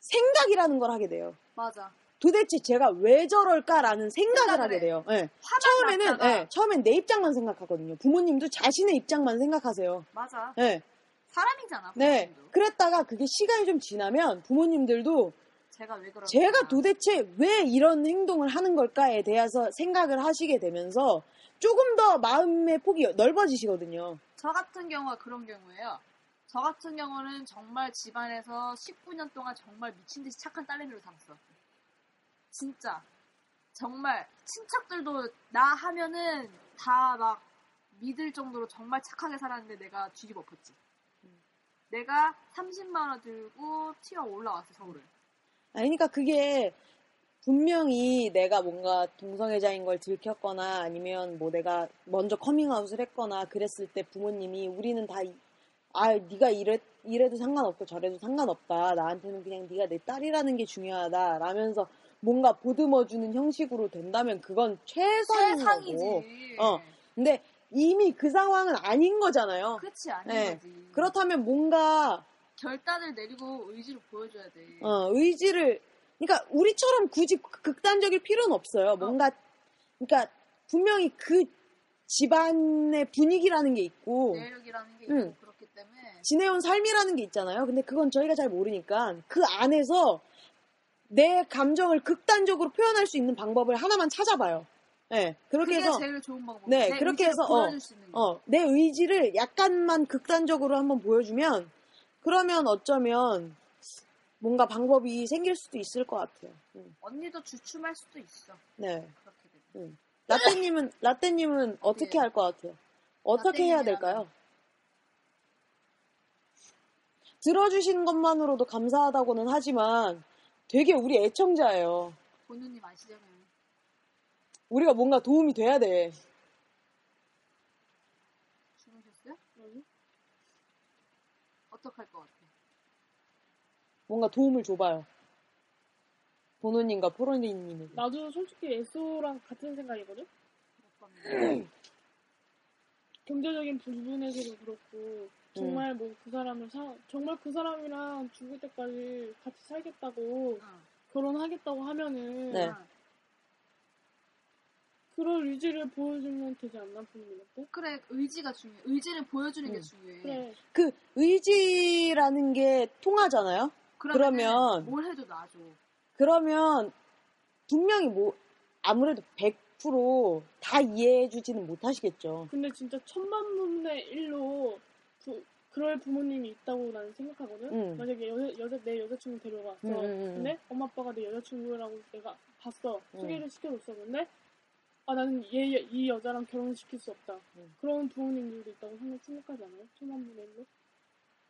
생각이라는 걸 하게 돼요. 맞아. 도대체 제가 왜 저럴까라는 생각을 하게 해. 돼요. 예. 화만 처음에는 예, 처음엔 내 입장만 생각하거든요. 부모님도 자신의 입장만 생각하세요. 맞아. 예. 사람이잖아. 네. 부모님도. 그랬다가 그게 시간이 좀 지나면 부모님들도 제가 왜 그럴까? 제가 도대체 왜 이런 행동을 하는 걸까에 대해서 생각을 하시게 되면서 조금 더 마음의 폭이 넓어지시거든요. 저 같은 경우가 그런 경우예요. 저 같은 경우는 정말 집안에서 19년 동안 정말 미친 듯이 착한 딸내미로 살았어. 진짜. 정말 친척들도 나 하면은 다 막 믿을 정도로 정말 착하게 살았는데 내가 뒤집어 엎었지. 내가 30만 원 들고 튀어 올라왔어 서울을. 아니, 그러니까 그게 분명히 내가 뭔가 동성애자인 걸 들켰거나 아니면 뭐 내가 먼저 커밍아웃을 했거나 그랬을 때 부모님이 우리는 다 이- 아, 네가 이래 이래도 상관없고 저래도 상관없다. 나한테는 그냥 네가 내 딸이라는 게 중요하다. 라면서 뭔가 보듬어 주는 형식으로 된다면 그건 최선인 세상이지. 거고. 어. 근데 이미 그 상황은 아닌 거잖아요. 그렇지 아닌 네. 거지. 그렇다면 뭔가 결단을 내리고 의지를 보여줘야 돼. 어, 의지를, 그러니까 우리처럼 굳이 극단적일 필요는 없어요. 뭔가, 그러니까 분명히 그 집안의 분위기라는 게 있고, 내력이라는 게 있고 응. 그렇기 때문에 지내온 삶이라는 게 있잖아요. 근데 그건 저희가 잘 모르니까 그 안에서 내 감정을 극단적으로 표현할 수 있는 방법을 하나만 찾아봐요. 네, 그렇게 해서, 제일 좋은 방법. 네, 내 그렇게 해서, 어. 어, 내 의지를 약간만 극단적으로 한번 보여주면, 그러면 어쩌면 뭔가 방법이 생길 수도 있을 것 같아요. 음, 언니도 주춤할 수도 있어. 네. 그렇게 되면. 라떼님은 라떼님은 어떻게 할것 같아요? 어떻게 해야 될까요? 들어주시는 것만으로도 감사하다고는 하지만 되게 우리 애청자예요. 본우님 아시잖아요. 우리가 뭔가 도움이 돼야 돼. 주무셨어요? 어떡할 것 같아? 뭔가 도움을 줘봐요. 보노님과 포로니님에게. 나도 솔직히 에소랑 같은 생각이거든? 경제적인 부분에서도 그렇고 정말 뭐그 사람을 사 정말 그 사람이랑 죽을 때까지 같이 살겠다고 응. 결혼하겠다고 하면은 네. 응. 그런 의지를 보여주면 되지 않나 부모님한테? 그래 의지가 중요해. 의지를 보여주는 게 음. 중요해. 그래 그 의지라는 게 통하잖아요. 그러면- 뭘 해도 놔줘. 그러면 분명히 뭐 아무래도 100%다 이해해 주지는 못하시겠죠. 근데 진짜 천만 분의 일로 부- 그럴 부모님이 있다고 나는 생각하거든. 응. 만약에 여, 여자 내 여자친구 데려갔어. 응, 응, 응. 근데 엄마 아빠가 내 여자친구라고 내가 봤어. 응. 소개를 시켜줬어. 근데 아 나는 얘 이 여자랑 결혼을 시킬 수 없다. 응. 그런 부모님들도 있다고 생각 생각하지 않아요? 천만 분의 일로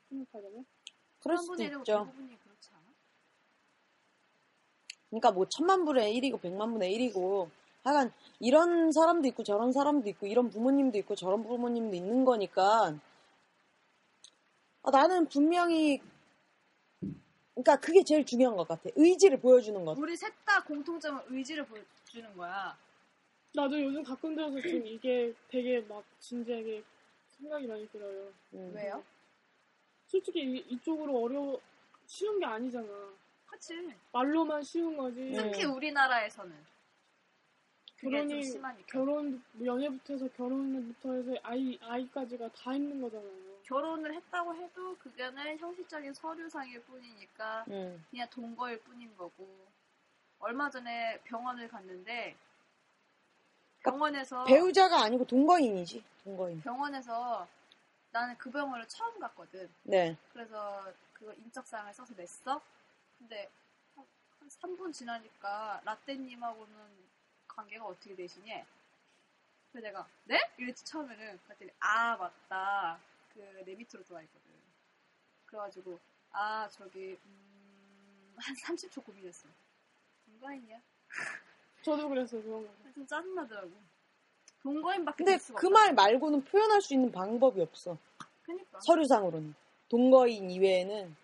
생각하자면. 그럴 한 수도 있죠. 대부분이 그렇지 않아? 그러니까 뭐 천만 분의 1이고 백만 분의 1이고 하여간 이런 사람도 있고 저런 사람도 있고 이런 부모님도 있고 저런 부모님도 있는 거니까 아, 나는 분명히 그러니까 그게 제일 중요한 것 같아. 의지를 보여주는 것. 우리 셋 다 공통점은 의지를 보여주는 거야. 나도 요즘 가끔 들어서 지금 이게 되게 막 진지하게 생각이 많이 들어요. 음. 왜요? 솔직히 이- 이쪽으로 어려워 쉬운 게 아니잖아. 그치. 말로만 쉬운 거지. 음. 특히 우리나라에서는. 그게 좀 결혼이 심하니까. 결혼 뭐 연애부터 해서 결혼부터 해서 아이 아이까지가 다 힘든 거잖아요. 결혼을 했다고 해도 그거는 형식적인 서류상일 뿐이니까 음. 그냥 동거일 뿐인 거고 얼마 전에 병원을 갔는데 병원에서 배우자가 아니고 동거인이지. 동거인. 병원에서 나는 그 병원을 처음 갔거든. 네. 그래서 그거 인적사항을 써서 냈어. 근데 한 3분 지나니까 라떼님하고는 관계가 어떻게 되시니? 그래서 내가 네? 이랬지 처음에는 그랬더니 아 맞다 그 내 밑으로 들어와 있거든. 그래가지고 아 저기 음, 한 30초 고민했어. 동거인이야? 저도 그랬어요 그런 거. 좀 짜증나더라고. 동거인밖에 근데 그. 말 말고는 표현할 수 있는 방법이 없어. 그니까. 서류상으로는. 동거인 이외에는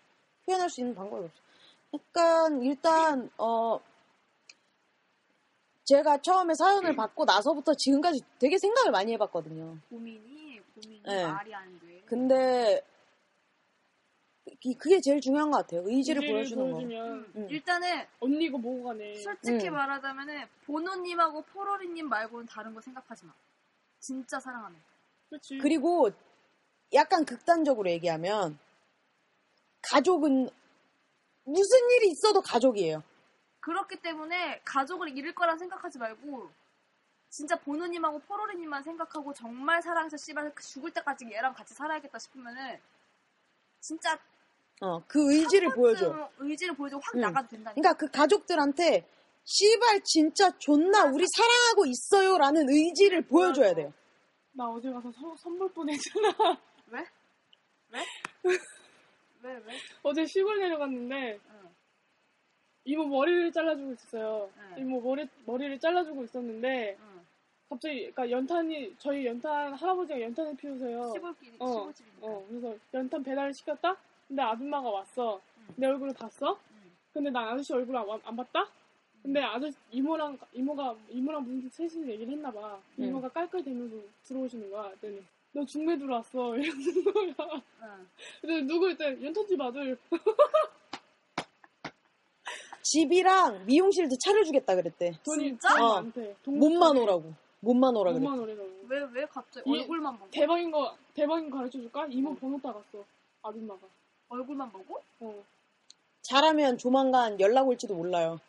표현할 수 있는 방법이 없어. 약간, 일단, 어, 제가 처음에 사연을 받고 나서부터 지금까지 되게 생각을 많이 해봤거든요. 고민이 고민이 네. 말이 안 돼. 근데, 이- 그게 제일 중요한 것 같아요. 의지를 보여주는 거. 보여주면 음, 음. 일단은 언니 이거 뭐고 가네. 솔직히 음. 말하자면은 보노님하고 포로리님 말고는 다른 거 생각하지 마. 진짜 사랑하면. 그렇지. 그리고 약간 극단적으로 얘기하면 가족은 무슨 일이 있어도 가족이에요. 그렇기 때문에 가족을 잃을 거란 생각하지 말고 진짜 보노님하고 포로리님만 생각하고 정말 사랑해서 씨발 죽을 때까지 얘랑 같이 살아야겠다 싶으면은 진짜 어, 그 의지를 한 보여줘. 의지를 보여주고 확 응. 나가도 된다니까. 그러니까 그 가족들한테 씨발 진짜 존나 우리 사랑하고 있어요라는 의지를 보여줘야 돼요. 나 어제 가서 서- 선물 보냈잖아. 왜? 왜? 왜 왜? 어제 시골 내려갔는데 응. 이모 머리를 잘라주고 있었어요. 응. 이모 머리 머리를 잘라주고 있었는데 응. 갑자기 그러니까 연탄이 저희 연탄 할아버지가 연탄을 피우세요. 시골끼리 어, 시골집이니까. 어, 그래서 연탄 배달을 시켰다. 근데 아줌마가 왔어. 응. 내 얼굴을 봤어. 응. 근데 난 아저씨 얼굴 안, 안 봤다. 근데 아저씨 이모랑 이모가 이모랑 무슨 셋이 얘기를 했나 봐. 응. 이모가 깔깔대면서 들어오시는 거야. 그랬더니 너 중매 들어왔어 이러는 거야. 응. 근데 누구 일단 연탄집 아들 집이랑 미용실도 차려주겠다 그랬대. 돈이 진짜? 돈 어. 많대. 돈- 몸만 오라고. 몸만 오라 그랬대. 몸만 오래라고. 왜, 왜 갑자기 이- 얼굴만 보고? 대박인 거 대박인 거 가르쳐 줄까? 이모 어. 번호 따갔어. 아줌마가. 얼굴만 보고? 어. 잘하면 조만간 연락 올지도 몰라요.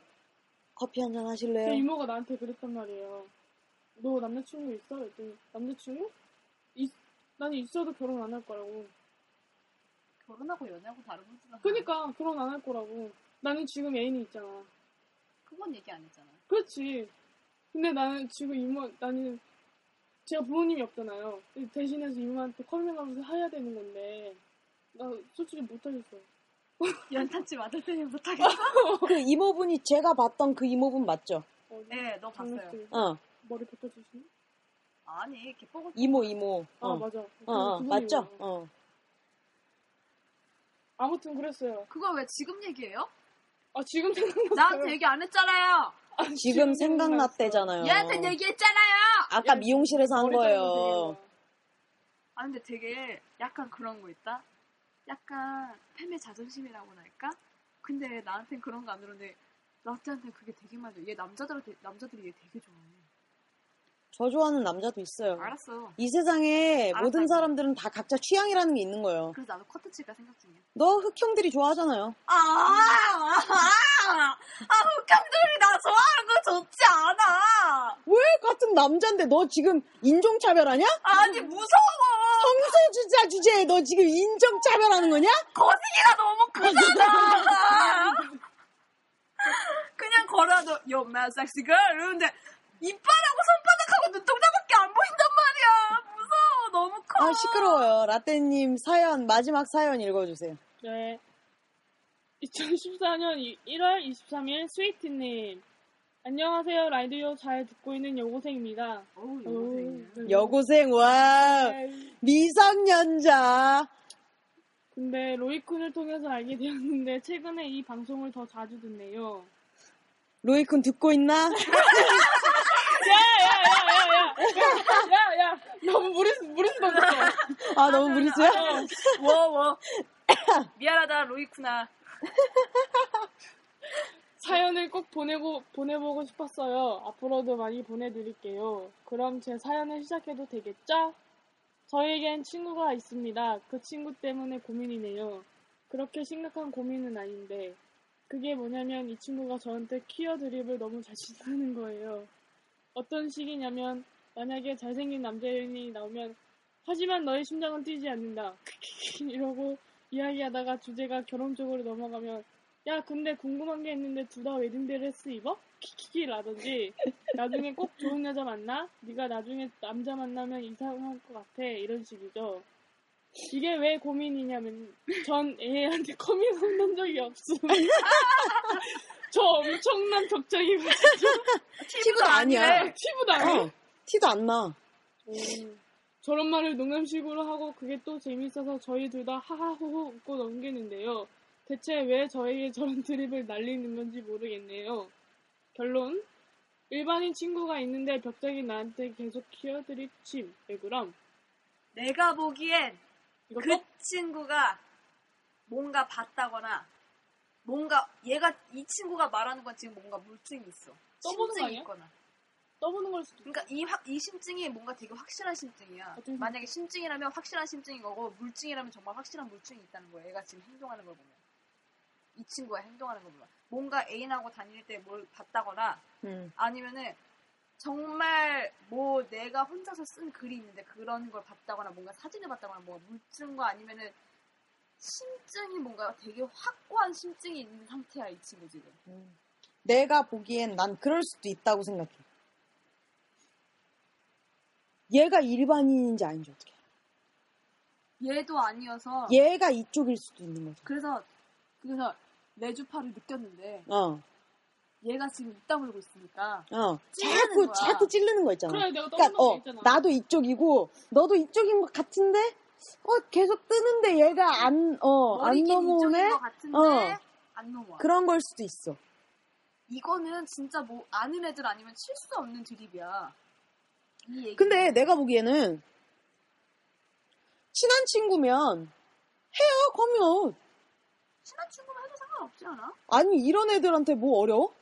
커피 한잔그 하실래요? 이모가 나한테 그랬단 말이에요. 너 남자친구 있어? 그랬더니 남자친구? 있, 나는 있어도 결혼 안 할 거라고. 결혼하고 연애하고 다른 문제잖아. 그니까 결혼 안 할 거라고. 나는 지금 애인이 있잖아. 그건 얘기 안 했잖아. 그렇지. 근데 나는 지금 이모, 나는 제가 부모님이 없잖아요. 대신해서 이모한테 커밍아웃을 해야 되는 건데 나 솔직히 못하겠어. 연탄집 아들 때문에 못하겠어? 그 이모분이 제가 봤던 그 이모분 맞죠? 어, 네, 너 봤어요. 어. 머리 뱉어주시니? 아니, 개뽀글 이모 이모. 아 어. 맞아. 어, 어, 그 맞죠? 어. 아무튼 그랬어요. 그걸 왜 지금 얘기해요? 아 지금 생각났어요. 나한테 얘기 안 했잖아요! 아, 지금 생각났대잖아요. 얘한테 얘기했잖아요! 아까 미용실에서 한 거예요. 아, 근데 되게 약간 그런 거 있다? 약간 팸의 자존심이라고 할까? 근데 나한텐 그런 거 안 들었는데 나한테는 그게 되게 맞아. 얘 남자들한테, 남자들이 얘 되게 좋아해. 저 좋아하는 남자도 있어요. 알았어. 이 세상에 알았다고. 모든 사람들은 다 각자 취향이라는 게 있는 거예요. 그래서 나도 커트 칠까 생각 중이야. 너 흑형들이 좋아하잖아요. 아, 아, 아, 흑형들이 나 좋아하는 거 좋지 않아. 왜 같은 남자인데 너 지금 인종차별하냐? 아니 무서워. 성소 주자 주제에 너 지금 인종 차별하는 거냐? 거시기가 너무 크잖아. 그냥 걸어도 sexy girl 이러는데 이빨하고 손바닥하고 눈동자밖에 안 보인단 말이야. 무서워. 너무 커. 아 시끄러워요. 라떼님 사연 마지막 사연 읽어주세요. 네. 2014년 1월 23일 스위트님. 안녕하세요. 라디오 잘 듣고 있는 여고생입니다. 어우, 오, 여고생이야. 네. 여고생 와 네. 미성년자. 근데 로이쿤을 통해서 알게 되었는데 최근에 이 방송을 더 자주 듣네요. 로이쿤 듣고 있나? 야야야야야 너무 무리수 무리수 던졌어. 아 너무 무리수야? 워워 미안하다 로이쿠나 사연을 꼭 보내고 보내보고 싶었어요. 앞으로도 많이 보내드릴게요. 그럼 제 사연을 시작해도 되겠죠? 저에겐 친구가 있습니다. 그 친구 때문에 고민이네요. 그렇게 심각한 고민은 아닌데 그게 뭐냐면 이 친구가 저한테 퀴어 드립을 너무 잘 친다는 거예요. 어떤 식이냐면 만약에 잘생긴 남자 연인이 나오면 하지만 너의 심장은 뛰지 않는다. 이러고 이야기하다가 주제가 결혼 쪽으로 넘어가면 야 근데 궁금한 게 있는데 둘 다 웨딩드레스 입어? 키키키라든지 나중에 꼭 좋은 여자 만나? 네가 나중에 남자 만나면 이상할 것 같아 이런 식이죠. 이게 왜 고민이냐면 전 애한테 커밍아웃 한 적이 없음. 저 엄청난 벽장이거든요. 티도 아니야. 티부도 아니에요. 어, 티도 안 나. 오, 저런 말을 농담식으로 하고 그게 또 재밌어서 저희 둘 다 하하호호 웃고 넘기는데요. 대체 왜 저에게 저런 드립을 날리는 건지 모르겠네요. 결론. 일반인 친구가 있는데 벽장이 나한테 계속 퀴어드립 침. 왜 그럼? 내가 보기엔 이거 그 친구가 뭔가 봤다거나 뭔가 얘가 이 친구가 말하는 건 지금 뭔가 물증이 있어. 떠보는 거 심증이 아니야? 있거나. 떠보는 걸 수도 그러니까 이, 확, 이 심증이 뭔가 되게 확실한 심증이야. 심- 만약에 심증이라면 확실한 심증인 거고 물증이라면 정말 확실한 물증이 있다는 거야. 얘가 지금 행동하는 걸 보면. 이 친구가 행동하는 걸 보면. 뭔가 애인하고 다닐 때 뭘 봤다거나 음. 아니면은 정말 뭐 내가 혼자서 쓴 글이 있는데 그런 걸 봤다거나 뭔가 사진을 봤다거나 뭔가 물증과 아니면은 심증이 뭔가 되게 확고한 심증이 있는 상태야 이 친구 지금. 내가 보기엔 난 그럴 수도 있다고 생각해. 얘가 일반인인지 아닌지 어떻게? 얘도 아니어서 얘가 이쪽일 수도 있는 거죠. 그래서 그래서 레주파를 느꼈는데 어, 얘가 지금 입 다물고 있으니까 어. 찌르는 자꾸, 거야. 자꾸 찌르는 거 있잖아. 그래, 내가 그러니까, 어, 있잖아. 나도 이쪽이고, 너도 이쪽인 것 같은데, 어, 계속 뜨는데 얘가 안, 어, 안 넘어오네? 어. 안 넘어와. 그런 걸 수도 있어. 이거는 진짜 뭐 아는 애들 아니면 칠 수 없는 드립이야. 근데 내가 보기에는, 친한 친구면, 해요, 커면. 친한 친구면 해도 상관없지 않아? 아니, 이런 애들한테 뭐 어려워?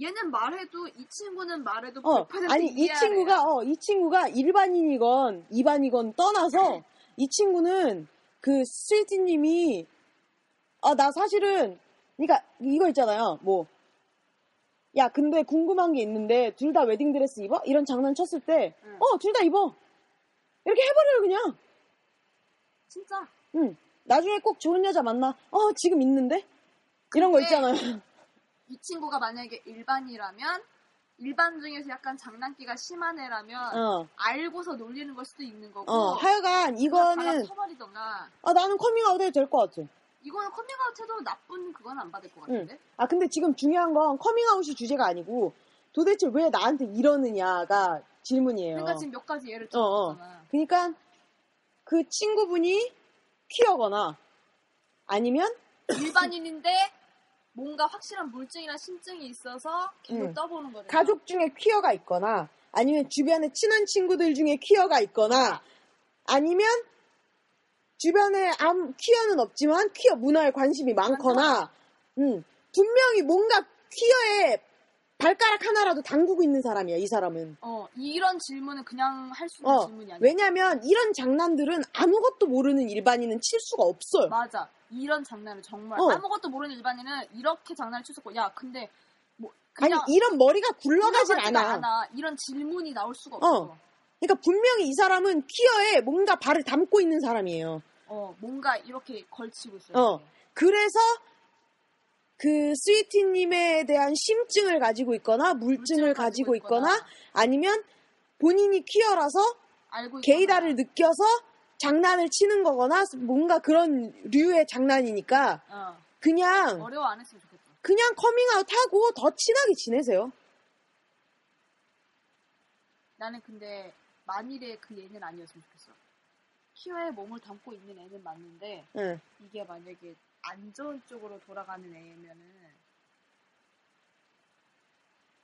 얘는 말해도 이 친구는 말해도 어, 100% 아니, 이. 친구가, 어, 이 친구가 일반인이건, 이반이건 떠나서, 이 친구는, 그, 스위티님이, 아, 나 사실은, 그니까, 이거 있잖아요, 뭐, 야, 근데 궁금한 게 있는데, 둘 다 웨딩 드레스 입어? 이런 장난 쳤을 때, 응. 어, 둘다 입어. 이렇게 해버려요, 그냥. 진짜 응. 나중에 꼭 좋은 여자 만나. 어, 지금 있는데? 이런 거 있잖아요. 이 친구가 만약에 일반이라면 일반 중에서 약간 장난기가 심한 애라면 어, 알고서 놀리는 걸 수도 있는 거고 어, 하여간, 이거는, 터버리던가 아, 나는 커밍아웃 해도 될 것 같아. 이거는 커밍아웃 해도 나쁜 그건 안 받을 것 같은데 아, 근데 지금 중요한 건 커밍아웃이 주제가 아니고 도대체 왜 나한테 이러느냐가 질문이에요. 그러니까 지금 몇 가지 예를 어, 어. 들었잖아 그러니까 그 친구분이 퀴어거나 아니면 일반인인데 뭔가 확실한 물증이나 심증이 있어서 계속 응. 떠보는 거죠 가족 중에 퀴어가 있거나 아니면 주변에 친한 친구들 중에 퀴어가 있거나 아니면 주변에 암 퀴어는 없지만 퀴어 문화에 관심이 많거나 음, 분명히 뭔가 퀴어에 발가락 하나라도 담그고 있는 사람이야, 이 사람은. 어 이런 질문은 그냥 할 수 있는 어, 질문이 아니야 왜냐면 이런 장난들은 아무것도 모르는 일반인은 칠 수가 없어요. 맞아. 이런 장난을 정말 어. 아무것도 모르는 일반인은 이렇게 장난을 있고 야 근데 뭐 아니 그냥 이런 머리가 굴러가질 굴러가지가 않아. 이런 질문이 나올 수가 없어. 어. 그러니까 분명히 이 사람은 퀴어에 뭔가 발을 담고 있는 사람이에요. 어, 뭔가 이렇게 걸치고 있어요. 어. 그래서 그 스위티님에 대한 심증을 가지고 있거나 물증을 가지고 있거나 있거나, 아니면 본인이 퀴어라서. gaydar를 느껴서 장난을 치는 거거나 뭔가 그런 류의 장난이니까 어, 그냥 어려워 안 했으면 좋겠다. 그냥 커밍아웃 하고 더 친하게 지내세요. 나는 근데 만일에 그 얘는 아니었으면 좋겠어. 희화의 몸을 담고 있는 애는 맞는데 응. 이게 만약에 안 좋은 쪽으로 돌아가는 애면은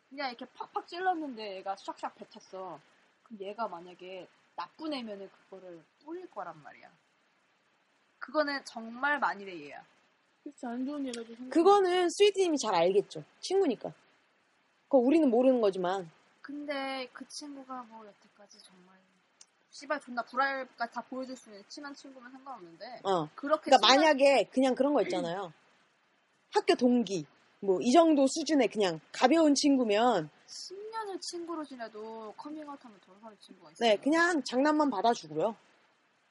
그냥 이렇게 팍팍 찔렀는데 얘가 샥샥 뱉었어. 그럼 얘가 만약에 나쁜 애면은 그거를 뿌릴 거란 말이야. 그거는 정말 만일의 얘야. 그치, 안 좋은 예라도 생각. 그거는 스위트님이 잘 알겠죠. 친구니까. 그거 우리는 모르는 거지만. 근데 그 친구가 뭐 여태까지 정말 씨발 존나 불알까지 다 보여줄 수 있는 친한 친구면 상관없는데 어. 그렇게 그러니까 친한- 만약에 그냥 그런 거 있잖아요. 학교 동기. 뭐 이 정도 수준의 그냥 가벼운 친구면 10년을 친구로 지내도 커밍아웃하면 돌아가는 친구가 있어. 네 그냥 장난만 받아주고요.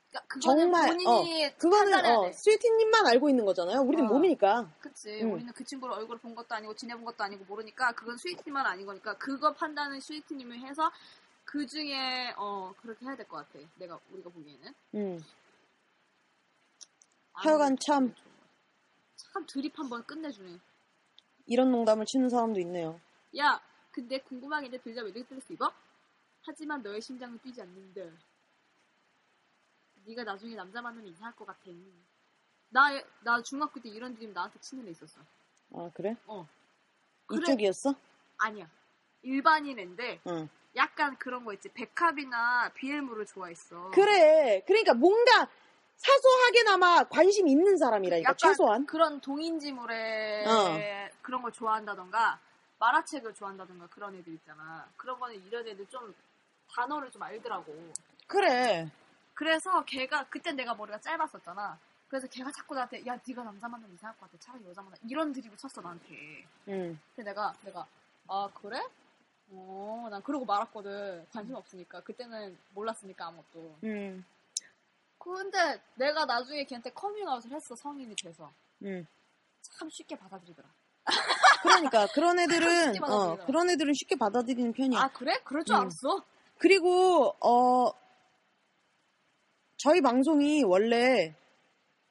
그러니까 그거는 정말, 본인이 그거는 판단해야 어, 돼. 스위트님만 알고 있는 거잖아요. 우리는 어. 몸이니까. 그치. 음. 우리는 그 친구를 얼굴을 본 것도 아니고 지내본 것도 아니고 모르니까 그건 스위트님만 아닌 거니까 그거 판단은 스위트님이 해서 그 중에 어 그렇게 해야 될 것 같아. 내가 우리가 보기에는. 음. 아, 하여간 참 참 드립 한번 끝내주네. 이런 농담을 치는 사람도 있네요. 야, 근데 궁금하게 있는데 들자 왜 스트레스 입어? 하지만 너의 심장은 뛰지 않는데. 네가 나중에 남자 만나면 이상할 것 같아. 나, 나 중학교 때 이런 드림 나한테 치는 애 있었어. 아 그래? 어. 그래. 이쪽이었어? 아니야. 일반인 앤데 응. 약간 그런 거 있지. 백합이나 비엘무를 좋아했어. 그래. 그러니까 뭔가 사소하게나마 관심 있는 사람이라니까 약간 최소한. 그런 동인지물에 어. 그런 걸 좋아한다던가 만화책을 좋아한다던가 그런 애들 있잖아. 그런 거는 이런 애들 좀 단어를 좀 알더라고. 그래. 그래서 걔가 그때 내가 머리가 짧았었잖아. 그래서 걔가 자꾸 나한테 야 네가 남자 만나면 이상할 것 같아. 차라리 여자 만나. 이런 드립을 쳤어 나한테. 응. 근데 내가 내가 아 그래? 어, 난 그러고 말았거든. 관심 없으니까. 그때는 몰랐으니까 아무것도. 응. 근데 내가 나중에 걔한테 커밍아웃을 했어. 성인이 돼서. 응. 참 쉽게 받아들이더라. 그러니까 그런 애들은 어. 그런 애들은 쉽게 받아들이는 편이야. 아 그래? 그럴 줄 음. 알았어. 그리고 어 저희 방송이 원래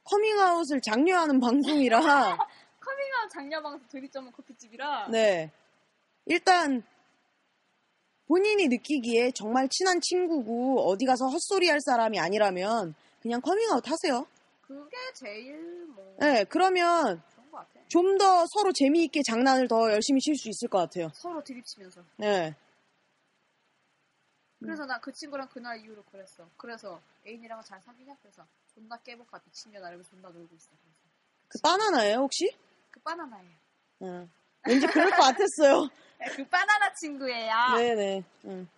커밍아웃을 장려하는 방송이라 커밍아웃 장려 방송 드립점은 커피집이라. 네 일단 본인이 느끼기에 정말 친한 친구고 어디 가서 헛소리 할 사람이 아니라면 그냥 커밍아웃 하세요. 그게 제일 뭐 네 그러면. 좀 더 서로 재미있게 장난을 더 열심히 칠 수 있을 것 같아요. 서로 드립치면서. 네. 그래서 나 그 친구랑 그날 이후로 그랬어. 그래서 애인이랑은 잘 사귀냐? 그래서 존나 깨볼까 미친년 알고 존나 놀고 있어. 그래서 그 바나나예요 혹시? 그 바나나예요. 네. 왠지 그럴 것 같았어요. 그 바나나 친구예요. 네네. 응.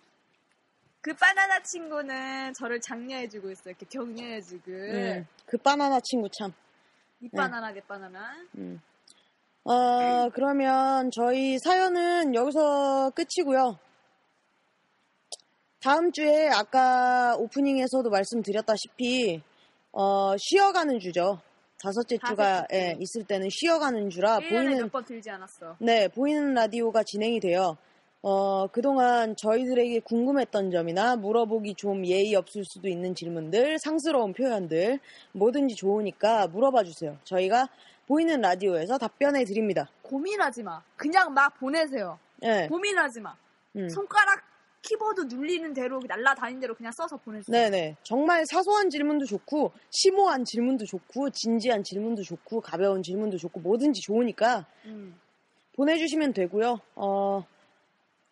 그 바나나 친구는 저를 장려해주고 있어. 이렇게 격려해주고. 음, 그 바나나 친구 참. 이 바나나 내 바나나. 음. 어, 그러면 저희 사연은 여기서 끝이고요. 다음 주에 아까 오프닝에서도 말씀드렸다시피 어, 쉬어가는 주죠. 다섯째 주가. 예, 있을 때는 쉬어가는 주라 1년에 보이는 몇 번 들지 않았어. 네, 보이는 라디오가 진행이 돼요. 어, 그동안 저희들에게 궁금했던 점이나 물어보기 좀 예의 없을 수도 있는 질문들, 상스러운 표현들, 뭐든지 좋으니까 물어봐 주세요. 저희가 보이는 라디오에서 답변해 드립니다. 고민하지 마. 그냥 막 보내세요. 네. 고민하지 마. 음. 손가락 키보드 눌리는 대로 날라다니는 대로 그냥 써서 보내주세요. 네네. 정말 사소한 질문도 좋고, 심오한 질문도 좋고, 진지한 질문도 좋고, 가벼운 질문도 좋고, 뭐든지 좋으니까 음. 보내주시면 되고요. 어,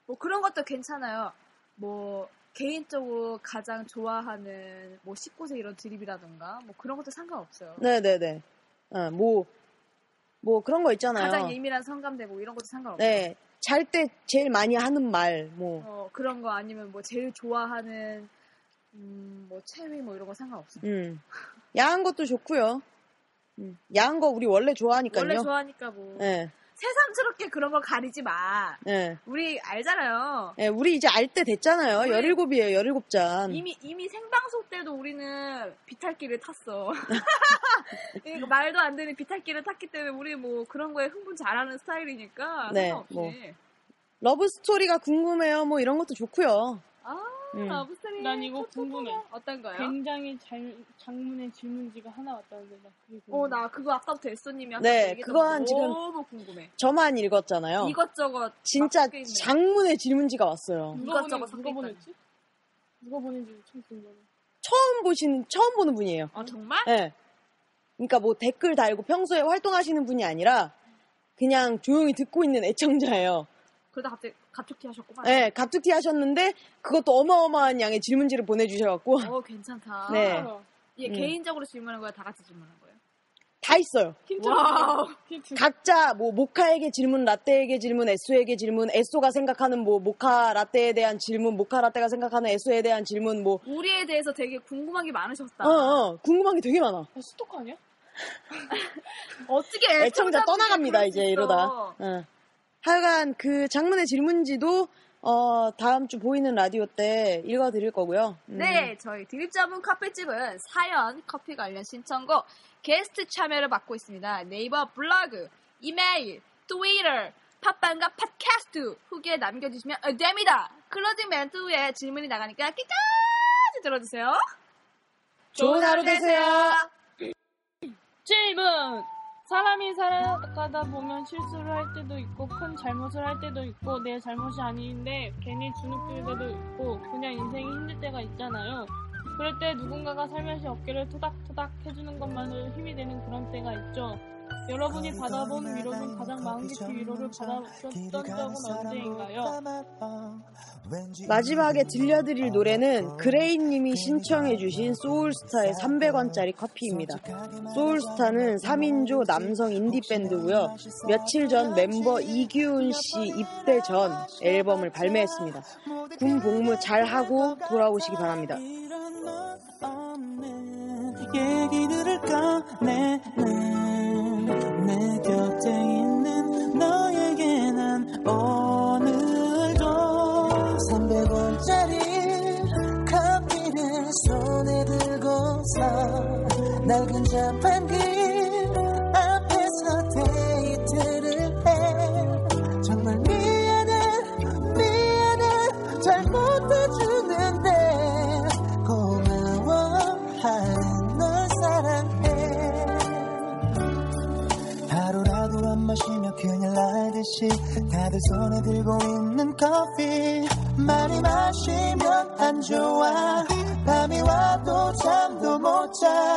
뭐 그런 것도 괜찮아요. 뭐 개인적으로 가장 좋아하는 뭐 19세 이런 드립이라던가 뭐 그런 것도 상관없어요. 네네네. 어, 뭐, 뭐 그런 거 있잖아요. 가장 예민한 성감대 뭐 이런 것도 상관없어요. 네. 잘 때 제일 많이 하는 말, 뭐. 어, 그런 거 아니면 뭐 제일 좋아하는 음, 뭐 체위 뭐 이런 거 상관없어. 요 음. 야한 것도 좋고요. 음. 야한 거 우리 원래 좋아하니까요. 원래 좋아하니까 뭐 네. 새삼스럽게 그런 걸 가리지 마. 네. 우리 알잖아요. 네, 우리 이제 알 때 됐잖아요. 17이에요, 17잔. 이미 이미 생방송 때도 우리는 비탈길을 탔어. 말도 안 되는 비탈길을 탔기 때문에 우리 뭐 그런 거에 흥분 잘하는 스타일이니까 네, 상관없이. 뭐. 러브 스토리가 궁금해요. 뭐 이런 것도 좋고요. 아, 음. 러브스토리. 난 이거. 궁금해. 어떤 거요? 굉장히 잘, 장문의 질문지가 하나 왔다는데 나 그게 어, 궁금해. 나 그거 아까부터 애써님이 네, 그건 지금 너무 궁금해. 저만 읽었잖아요. 이것저것 진짜 막 섞여 있네. 장문의 질문지가 왔어요. 누가 이것저것 보내, 누가 섞여 보냈지? 누가 보낸지 참 궁금해. 처음 보시는 처음 보는 분이에요. 아 정말? 예. 그러니까 뭐 댓글 달고 평소에 활동하시는 분이 아니라 그냥 조용히 듣고 있는 애청자예요. 그러다 갑자기 갑툭튀 하셨구만. 예, 갑툭튀 하셨는데 그것도 어마어마한 양의 질문지를 보내주셔갖고 어 괜찮다. 네. 이게 음. 개인적으로 질문한 거야? 다 같이 질문한 거예요? 다 있어요. 와우. 힌트. 각자 뭐 모카에게 질문, 라떼에게 질문, 에쏘에게 질문, 에쏘가 생각하는 뭐 모카 라떼에 대한 질문, 모카 라떼가 생각하는 에쏘에 대한 질문 뭐 우리에 대해서 되게 궁금한 게 많으셨다. 어, 어, 궁금한 게 되게 많아. 아, 스토커 아니야? 어떻게 애청자 애청자분들이 떠나갑니다 이제 있어. 이러다. 어. 하여간 그 장문의 질문지도 어, 다음 주 보이는 라디오 때 읽어드릴 거고요. 음. 네, 저희 드립 전문 커피집은 사연, 커피 관련 신청곡, 게스트 참여를 받고 있습니다. 네이버 블로그, 이메일, 트위터, 팟빵과 팟캐스트 후기에 남겨주시면 어, 됩니다. 클로징 멘트 후에 질문이 나가니까 끝까지 들어주세요. 좋은 하루 되세요. 질문! 사람이 살아가다 보면 실수를 할 때도 있고 큰 잘못을 할 때도 있고 내 잘못이 아닌데 괜히 주눅 들 때도 있고 그냥 인생이 힘들 때가 있잖아요. 그럴 때 누군가가 살며시 어깨를 토닥토닥 해주는 것만으로 힘이 되는 그런 때가 있죠. 여러분이 받아본 위로 중 가장 마음 깊이 위로를 받았던 적은 언제인가요? 마지막에 들려드릴 노래는 그레이님이 신청해주신 소울스타의 300원짜리 커피입니다. 소울스타는 3인조 남성 인디밴드고요. 며칠 전 멤버 이규훈 씨 입대 전 앨범을 발매했습니다. 군 복무 잘 하고 돌아오시기 바랍니다. 얘기들을 꺼내는 내 곁에 있는 너에게 난 오늘도 300원짜리 커피를 손에 들고서 낡은 자판기 그냥 날듯이 다들 손에 들고 있는 커피. 많이 마시면 안 좋아. 밤이 와도 잠도 못자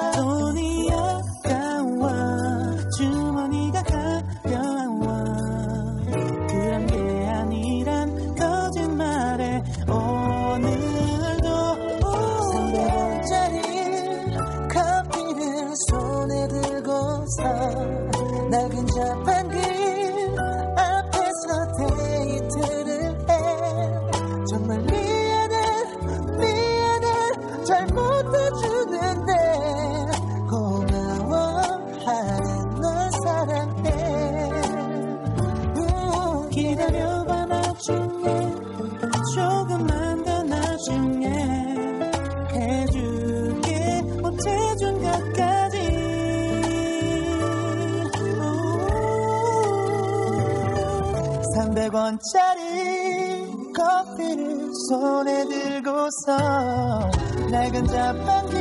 들고서 낡은 자판기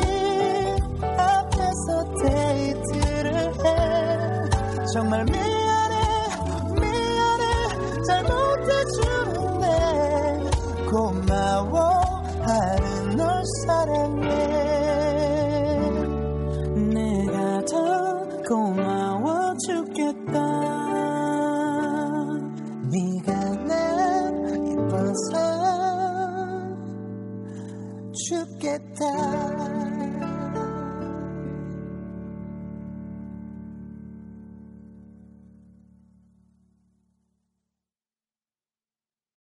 앞에서 데이트를 해. 정말 미